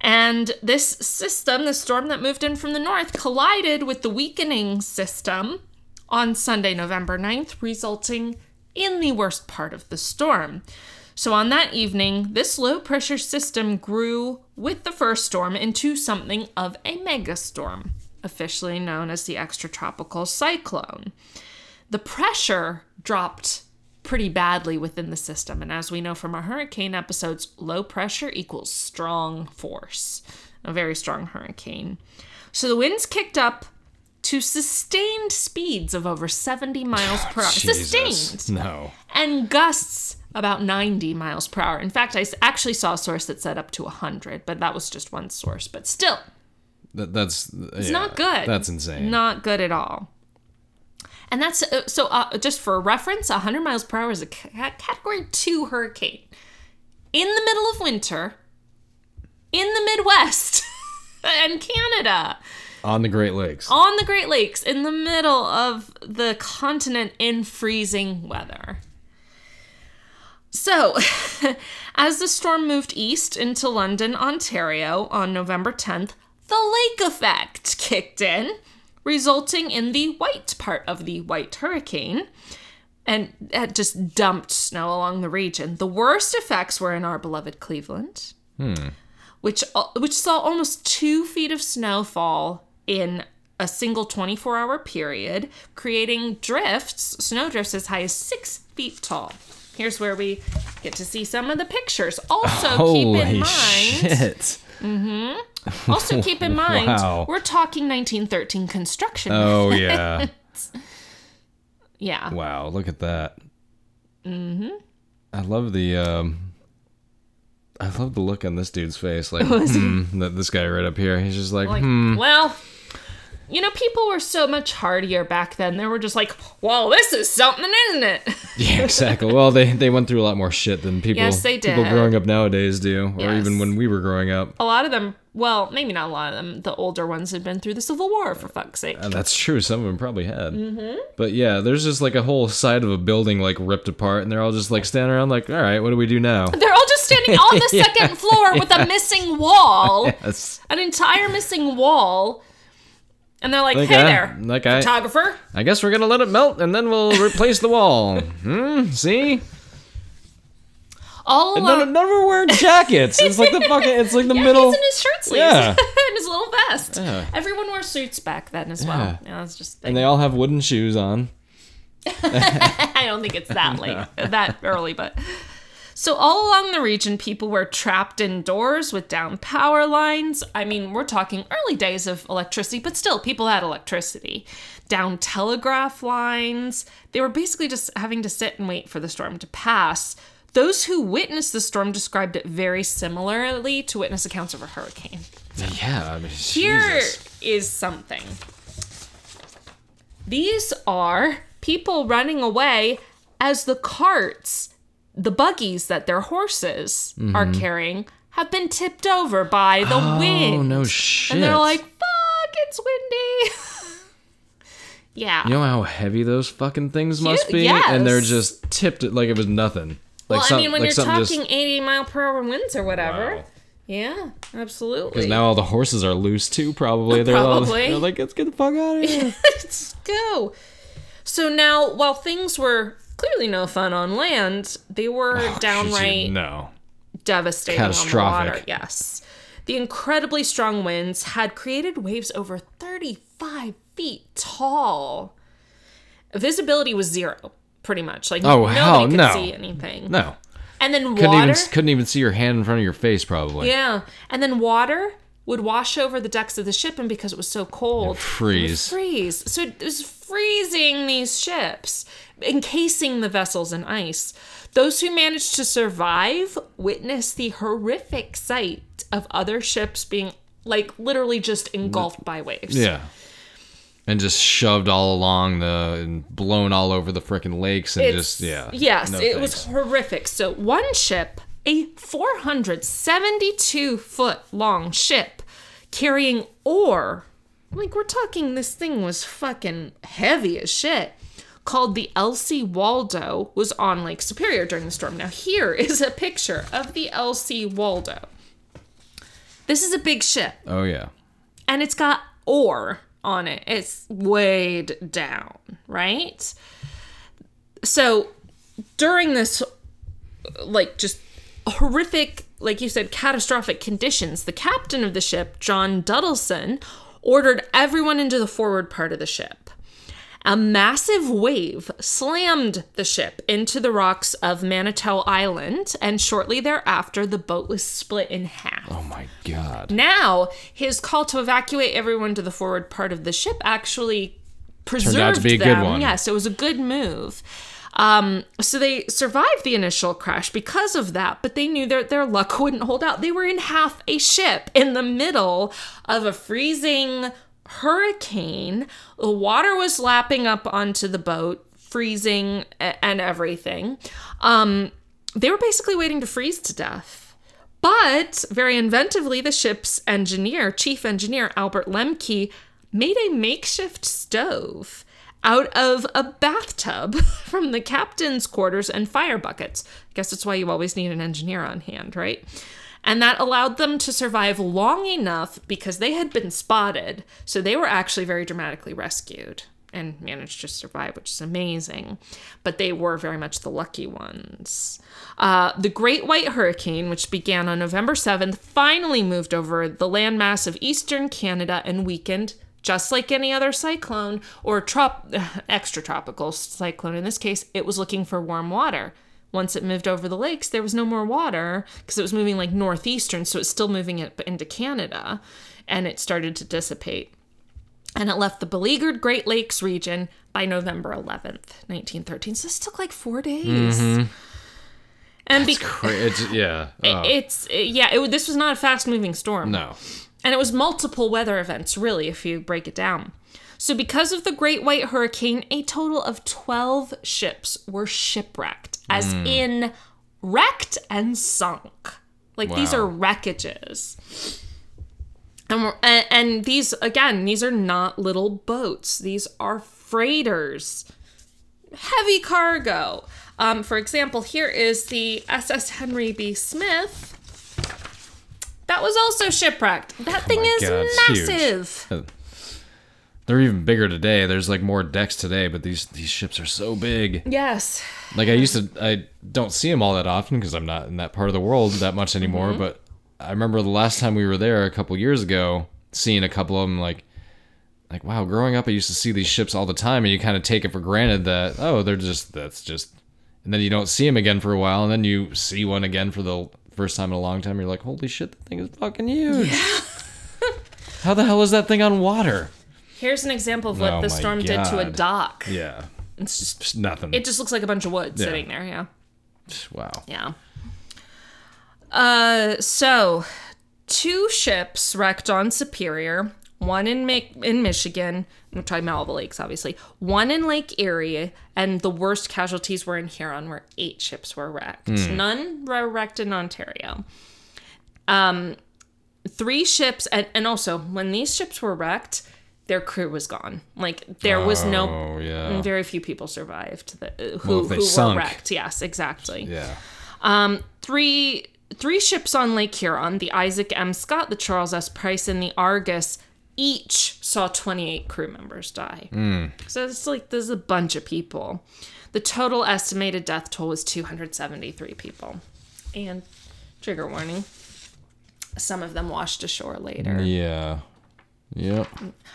And this system, the storm that moved in from the north, collided with the weakening system on Sunday, November 9th, resulting in the worst part of the storm. So on that evening, this low pressure system grew with the first storm into something of a megastorm, officially known as the extratropical cyclone. The pressure dropped pretty badly within the system, and as we know from our hurricane episodes, low pressure equals strong force, a very strong hurricane. So the winds kicked up to sustained speeds of over 70 miles per hour. *laughs* Sustained No. and gusts about 90 miles per hour. In fact, I actually saw a source that said up to 100, but that was just one source. But still, That, that's it's not good. That's insane. Not good at all. And that's uh, so. Uh, just for reference, 100 miles per hour is a category two hurricane in the middle of winter in the Midwest *laughs* and Canada On the Great Lakes. on the Great Lakes in the middle of the continent in freezing weather. So, *laughs* as the storm moved east into London, Ontario on November 10th, the lake effect kicked in, resulting in the white part of the white hurricane and that just dumped snow along the region. The worst effects were in our beloved Cleveland, hmm. which which saw almost two feet of snowfall in a single 24 hour period, creating drifts, snow drifts as high as six feet tall. Here's where we get to see some of the pictures. Also, keep in mind. shit. Also, *laughs* keep in mind, Wow. we're talking 1913 construction. Oh *laughs* yeah. yeah. wow, look at that. Mm-hmm. I love the um I love the look on this dude's face. Like *laughs* hmm, that this guy right up here. He's just like, Like, hmm. well, you know, people were so much hardier back then. They were just like, well, this is something, isn't it? *laughs* Yeah, exactly. Well, they they went through a lot more shit than people Yes, they did. people growing up nowadays do, or Yes. even when we were growing up. a lot of them, well, maybe not a lot of them, the older ones had been through the Civil War, for fuck's sake. And that's true. Some of them probably had. Mm-hmm. But yeah, there's just like a whole side of a building like ripped apart, and they're all just like standing around like, all right, what do we do now? They're all just standing on the *laughs* second floor with a missing wall, Yes. an entire missing wall. And they're like, Like, hey uh, there, like photographer. I guess we're gonna let it melt, and then we'll replace the wall. Hmm. See? All And none, alone. none of them are wearing jackets. It's like the fucking. It's like *laughs* the Yeah, middle. he's in his shirt sleeves Yeah. *laughs* and his little vest. Yeah. Everyone wore suits back then as well. Yeah. Yeah, that's just and they all have wooden shoes on. *laughs* I don't think it's that late, that early, but. So, all along the region, people were trapped indoors with down power lines. I mean, we're talking early days of electricity, but still, people had electricity. Down telegraph lines. They were basically just having to sit and wait for the storm to pass. Those who witnessed the storm described it very similarly to witness accounts of a hurricane. Yeah, I mean, Here is something. These are people running away as the carts, the buggies that their horses are mm-hmm. carrying, have been tipped over by the Oh wind. no shit! and they're like, fuck, it's windy. *laughs* yeah. you know how heavy those fucking things must You- be, and they're just tipped like it was nothing. Like well, some- I mean, when like you're talking just- 80 mile per hour winds or whatever. Wow. Yeah, absolutely. Because now all the horses are loose too, probably. They're, all- Probably. *laughs* they're like, let's get the fuck out of here. *laughs* Let's go. So now, while things were clearly no fun on land, they were oh, downright no. devastating on the Catastrophic. water. Yes. The incredibly strong winds had created waves over 35 feet tall. Visibility was zero, pretty much. Like Oh, nobody hell could no. see anything. No. And then Couldn't water. even couldn't even see your hand in front of your face, probably. Yeah. And then water would wash over the decks of the ship, and because it was so cold, freeze. It would freeze. So it was freezing these ships, encasing the vessels in ice. Those who managed to survive witnessed the horrific sight of other ships being like literally just engulfed by waves. Yeah. And just shoved all along the and blown all over the freaking lakes and It's- just yeah. Yes, No it was horrific. So one ship, a 472 foot long ship, carrying ore. Like we're talking, this thing was fucking heavy as shit. Called the L.C. Waldo was on Lake Superior during the storm. Now here *laughs* is a picture of the L.C. Waldo. This is a big ship Oh yeah. and it's got ore on it. It's weighed down, right? So during this, like, just horrific, like you said, catastrophic conditions, the captain of the ship, John Duddleson, ordered everyone into the forward part of the ship. A massive wave slammed the ship into the rocks of Manitou Island, and shortly thereafter, the boat was split in half. Oh my god. Now, his call to evacuate everyone to the forward part of the ship actually preserved out to be a good them. one. Yes, it was a good move. Um, so they survived the initial crash because of that, but they knew their their luck *laughs* wouldn't hold out. They were in half a ship in the middle of a freezing hurricane. The water was lapping up onto the boat, freezing and everything. Um, they were basically waiting to freeze to death. But very inventively, the ship's engineer, chief engineer Albert Lemke, made a makeshift stove out of a bathtub *laughs* from the captain's quarters and fire buckets. I guess that's why you always need an engineer on hand, right? And that allowed them to survive long enough because they had been spotted. So they were actually very dramatically rescued and managed to survive, which is amazing. But they were very much the lucky ones. Uh, the Great White Hurricane, which began on November 7th, finally moved over the landmass of eastern Canada and weakened, just like any other cyclone or trop- *sighs* extratropical cyclone. In this case, it was looking for warm water. Once it moved over the lakes, there was no more water because it was moving like northeastern, so it's still moving it into Canada, and it started to dissipate and it left the beleaguered Great Lakes region by November 11th, 1913. So this took like four days. Mm-hmm. And because Cra- it's, yeah. Oh, it's yeah, it, this was not a fast moving storm. no. And it was multiple weather events, really, if you break it down. So, because of the Great White Hurricane, a total of 12 ships were shipwrecked, as Hmm. in wrecked and sunk. Like these are wreckages. And, we're, and, and these, again, these are not little boats, these are freighters. Heavy cargo. Um, for example, here is the SS Henry B. Smith. That was also shipwrecked. That thing Oh is God, massive. They're even bigger today. There's like more decks today, but these these ships are so big. Yes. Like I used to, I don't see them all that often because I'm not in that part of the world that much anymore. Mm-hmm. But I remember the last time we were there a couple years ago, seeing a couple of them like like wow, growing up I used to see these ships all the time, and you kind of take it for granted that oh they're just that's just, and then you don't see them again for a while, and then you see one again for the first time in a long time. You're like, holy shit, that thing is fucking huge. Yeah. *laughs* How the hell is that thing on water? Here's an example of what Oh the storm did to a dock. Yeah, It's just just nothing. it just looks like a bunch of wood Yeah. sitting there. Yeah. wow. Yeah. Uh, so two ships wrecked on Superior. One in Mi- in Michigan. I'm talking about all the lakes, obviously. One in Lake Erie, and the worst casualties were in Huron, where eight ships were wrecked. None were wrecked in Ontario. Um, three ships, and, and also when these ships were wrecked, their crew was gone. Like there was no Oh yeah. very few people survived that, uh, Well, who, they who sunk. were wrecked. Yes, exactly. Yeah. Um, Three three ships on Lake Huron, the Isaac M. Scott, the Charles S. Price, and the Argus, each saw 28 crew members die. So it's like there's a bunch of people. The total estimated death toll was 273 people. And trigger warning, some of them washed ashore later. Yeah. Yep.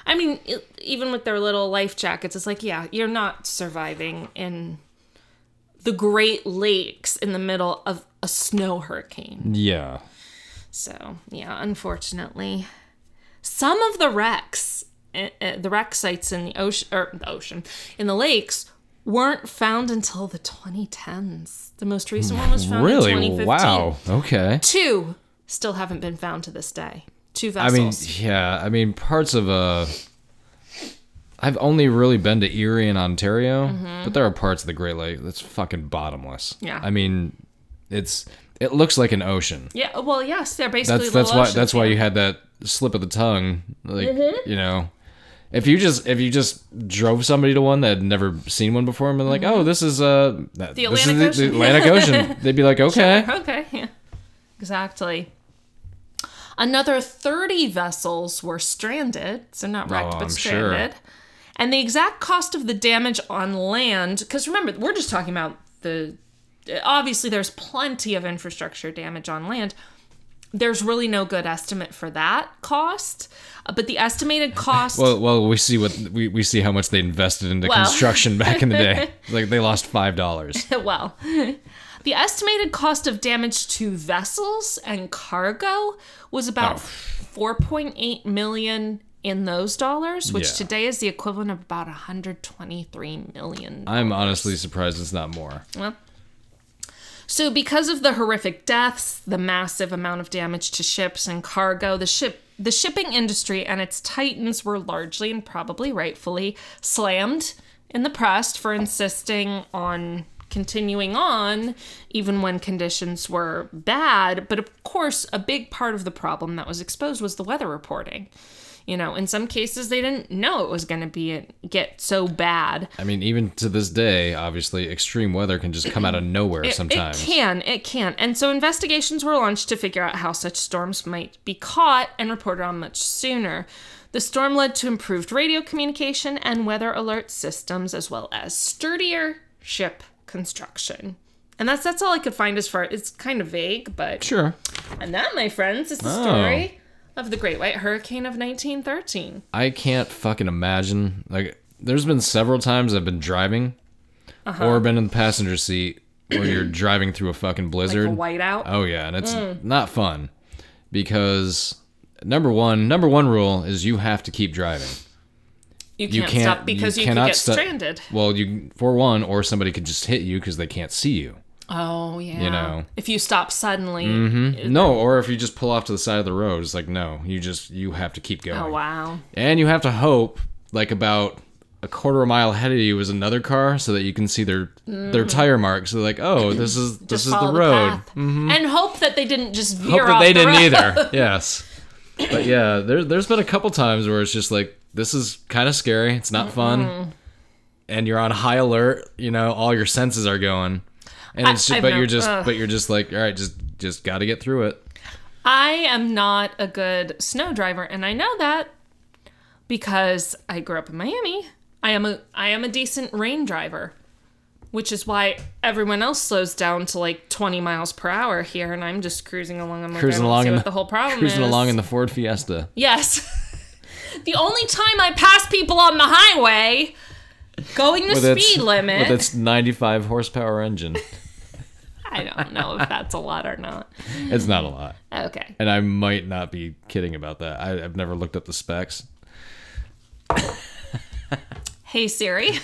I mean, it, even with their little life jackets, it's like, yeah, you're not surviving in the Great Lakes in the middle of a snow hurricane. Yeah. So, yeah, unfortunately, some of the wrecks, uh, uh, the wreck sites in the ocean, or the ocean, in the lakes, weren't found until the 2010s. The most recent one was found Really? in 2015. Wow. Okay. Two still haven't been found to this day. Two I mean, yeah. I mean, parts of uh I've only really been to Erie and Ontario, but there are parts of the Great Lake that's fucking bottomless. Mm-hmm. Yeah. I mean, it's it looks like an ocean. yeah, well, yes, they're basically That's that's why oceans, that's why you had that slip of the tongue, like Mm-hmm. you know. If you just if you just drove somebody to one that had never seen one before and been like, oh, this is uh Mm-hmm. The Atlantic is the, Ocean." the Atlantic Ocean, *laughs* they'd be like, okay, Okay, yeah. Exactly. Another 30 vessels were stranded, so not wrecked, Oh, but I'm sure. stranded. And the exact cost of the damage on land, because remember, we're just talking about the. Obviously, there's plenty of infrastructure damage on land. There's really no good estimate for that cost, uh, but the estimated *laughs* cost. Well, well, we see what we, we see how much they invested into Well. construction back in the day. *laughs* like they lost five dollars. *laughs* well, the estimated cost of damage to vessels and cargo was about Oh. 4.8 million in those dollars, which Yeah. today is the equivalent of about 123 million. I'm honestly surprised it's not more. Well, so because of the horrific deaths, the massive amount of damage to ships and cargo, the ship the shipping industry and its titans were largely and probably rightfully slammed in the press for insisting on continuing on even when conditions were bad, but of course a big part of the problem that was exposed was the weather reporting. You know, in some cases they didn't know it was going to be get so bad. I mean, even to this day, obviously, extreme weather can just come out of nowhere It- sometimes. It can, it can. And so investigations were launched to figure out how such storms might be caught and reported on much sooner. The storm led to improved radio communication and weather alert systems, as well as sturdier ship construction. And that's that's all I could find as far. It's kind of vague, but Sure. and that, my friends, is the Oh. story of the Great White Hurricane of 1913. I can't fucking imagine. Like, there's been several times I've been driving Uh-huh. or been in the passenger seat where you're *clears throat* driving through a fucking blizzard. A whiteout. Oh yeah, and it's Mm. not fun because number one, number one rule is you have to keep driving. You can't, You can't stop because you, could cannot get stu- stranded. Well, you for one, or somebody could just hit you because they can't see you. Oh yeah. You know. if you stop suddenly. No, or if you just pull off to the side of the road, it's like no, you just you have to keep going, Oh wow. and you have to hope like about a quarter of a mile ahead of you is another car, so that you can see their their tire marks. So like, oh, *clears throat* this is this Mm. Is the road. and hope that they didn't just veer Hope that they the didn't road. either. *laughs* Yes. But yeah, there, there's been a couple times where it's just like, this is kind of scary. It's not fun. And you're on high alert. You know, all your senses are going. And I- it's just, I've but never- you're just, ugh. but you're just like, all right, just, just got to get through it. I am not a good snow driver, and I know that because I grew up in Miami. I am a I am a decent rain driver, which is why everyone else slows down to like 20 miles per hour here, and I'm just cruising along. I'm like, Cruising along in the, the whole problem cruising is. along in the Ford Fiesta. Yes. *laughs* the only time I pass people on the highway going the With speed its, limit. with its 95 horsepower engine. *laughs* I don't know if that's a lot or not. It's not a lot. Okay. And I might not be kidding about that. I, I've never looked up the specs. Hey Siri.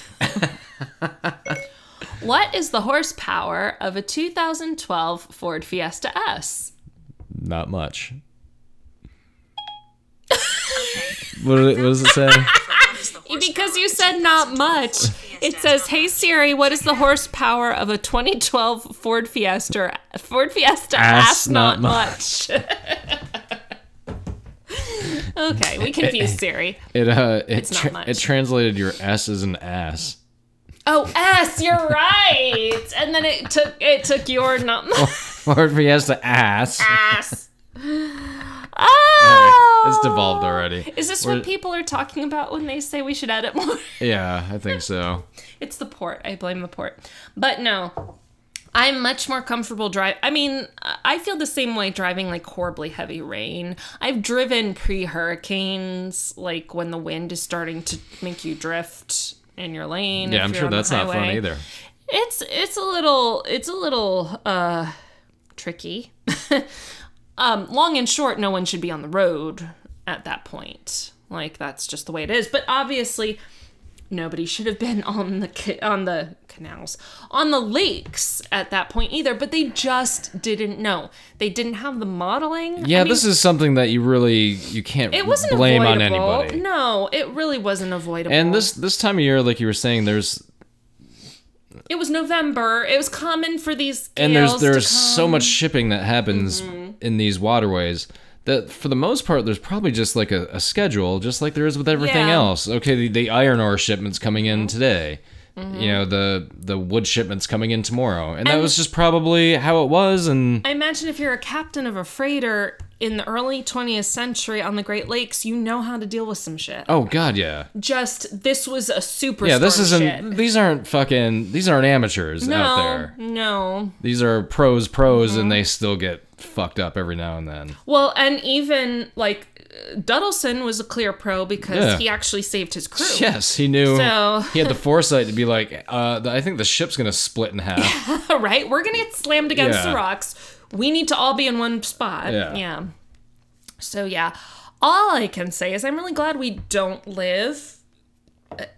what is the horsepower of a 2012 Ford Fiesta S? Not much. What, it, what does it say? *laughs* Because you said not much. It says, "Hey Siri, what is the horsepower of a 2012 Ford Fiesta Ford Fiesta Ass S? Not, not much." *laughs* okay, we confused Siri. It uh, it, tra- much. it translated your S as an ass. Oh, S, you're right. And then it took it took your not much *laughs* Ford Fiesta ass. ass. Oh, It's devolved already. Is this We're- what people are talking about when they say we should edit more? *laughs* Yeah, I think so. It's the port. I blame the port. But no, I'm much more comfortable driving. I mean, I feel the same way driving like horribly heavy rain. I've driven pre-hurricanes, like when the wind is starting to make you drift in your lane. Yeah, I'm sure that's not fun either. It's it's a little it's a little uh tricky. *laughs* um, long and short, no one should be on the road at that point. Like that's just the way it is. But obviously, nobody should have been on the on the canals on the lakes at that point either. But they just didn't know. They didn't have the modeling. Yeah, I mean, this is something that you really you can't it wasn't blame on avoidable. anybody. No, it really wasn't avoidable. And this this time of year, like you were saying, there's it was November. It was common for these and there's there's so much shipping that happens Mm-hmm. In these waterways that for the most part there's probably just like a, a schedule just like there is with everything Yeah. Mm-hmm. else okay the, the iron ore shipments coming in today you know the the wood shipments coming in tomorrow and, that was just probably how it was and I imagine if you're a captain of a freighter in the early 20th century on the Great Lakes, you know how to deal with some shit. oh god yeah Just this was a super yeah this isn't shit. these aren't fucking these aren't amateurs No, out there no. these are pros pros Mm-hmm. and they still get fucked up every now and then Well, and even like Duddleson was a clear pro because Yeah. he actually saved his crew. *laughs* yes he knew So- he had the *laughs* foresight to be like uh i think the ship's gonna split in half *laughs* right? We're gonna get slammed against Yeah. the rocks. We need to all be in one spot. Yeah. So yeah, all I can say is I'm really glad we don't live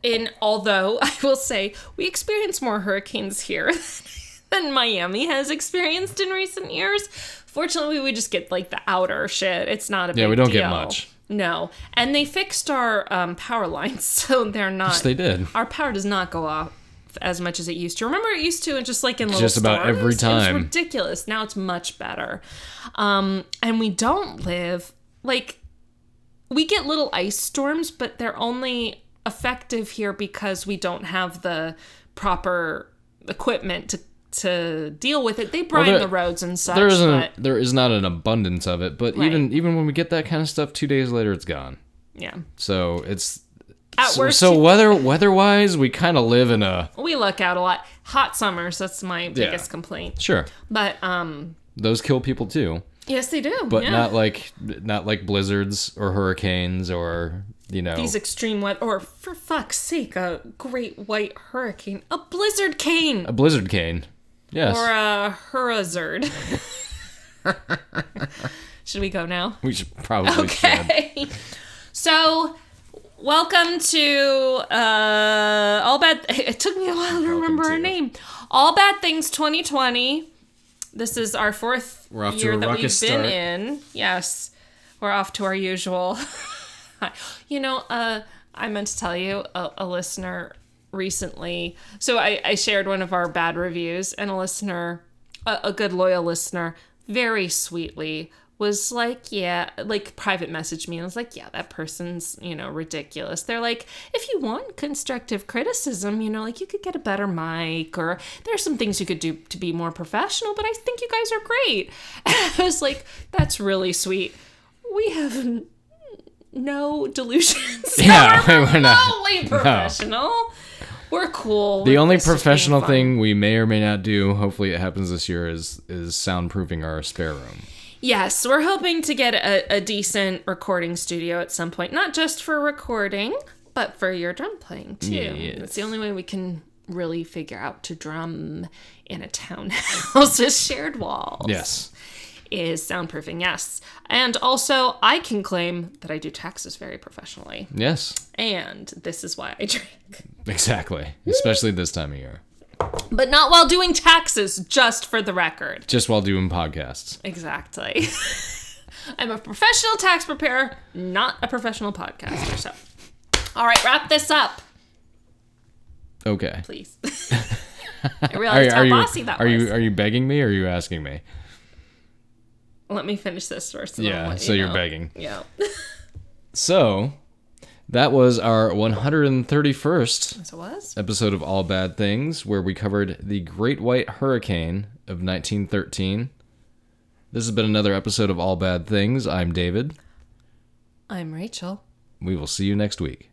in. Although I will say we experience more hurricanes here than Miami has experienced in recent years. Fortunately, we just get like the outer shit. It's not a Yeah, we don't get much. No, and they fixed our um, power lines, *laughs* so they're not. yes they did Our power does not go off as much as it used to. Remember, it used to, and just like in little Just about storms? every It time. was ridiculous. Now it's much better. Um, and we don't live like we get little ice storms, but they're only effective here because we don't have the proper equipment to to deal with it. They brine there- the roads and such. there isn't but there is not an abundance of it but Right. even even when we get that kind of stuff two days later it's gone yeah. so it's At so, worst, so you- weather weather wise we kind of live in a we luck out a lot. Hot summers, that's my biggest complaint. sure But um, those kill people too yes, they do. but yeah. not like not like blizzards or hurricanes or you know these extreme weather, or for fuck's sake, a great white hurricane, a blizzard cane, a blizzard cane yes or a hurrizard. *laughs* should we go now? we should probably should Okay. so, welcome to uh, All Bad. It took me a while to remember our to. name. All Bad Things 2020. This is our fourth We're off to year a that we've been start. in. Yes, we're off to our usual. *laughs* you know, uh, I meant to tell you a, a listener recently. So I, I shared one of our bad reviews, and a listener, a, a good loyal listener, very sweetly was like, yeah, like private message me and was like, yeah, that person's, you know, ridiculous. They're like, if you want constructive criticism, you know, like you could get a better mic or there's some things you could do to be more professional, but I think you guys are great. *laughs* And I was like, that's really sweet. We have no delusions. *laughs* Yeah, we're *laughs* we're not- remotely professional. *laughs* We're cool. the We're only professional thing we may or may not do hopefully it happens this year is is soundproofing our spare room Yes, we're hoping to get a, a decent recording studio at some point, not just for recording, but for your drum playing too. Yes. It's the only way we can really figure out to drum in a townhouse *laughs* with shared walls. Yes. Is soundproofing, yes. And also, I can claim that I do taxes very professionally. Yes. And this is why I *laughs* drink. Exactly. Especially this time of year. But not while doing taxes, just for the record. Just while doing podcasts. Exactly. *laughs* I'm a professional tax preparer, not a professional podcaster. So, all right, wrap this up, Okay. please. *laughs* I Are, realized are how you bossy that are was. you are you begging me or are you asking me? Let me finish this first. Yeah, so you you're know. begging. Yeah. *laughs* So, that was our 131st Yes, was. episode of All Bad Things, where we covered the Great White Hurricane of 1913. This has been another episode of All Bad Things. I'm David. I'm Rachel. We will see you next week.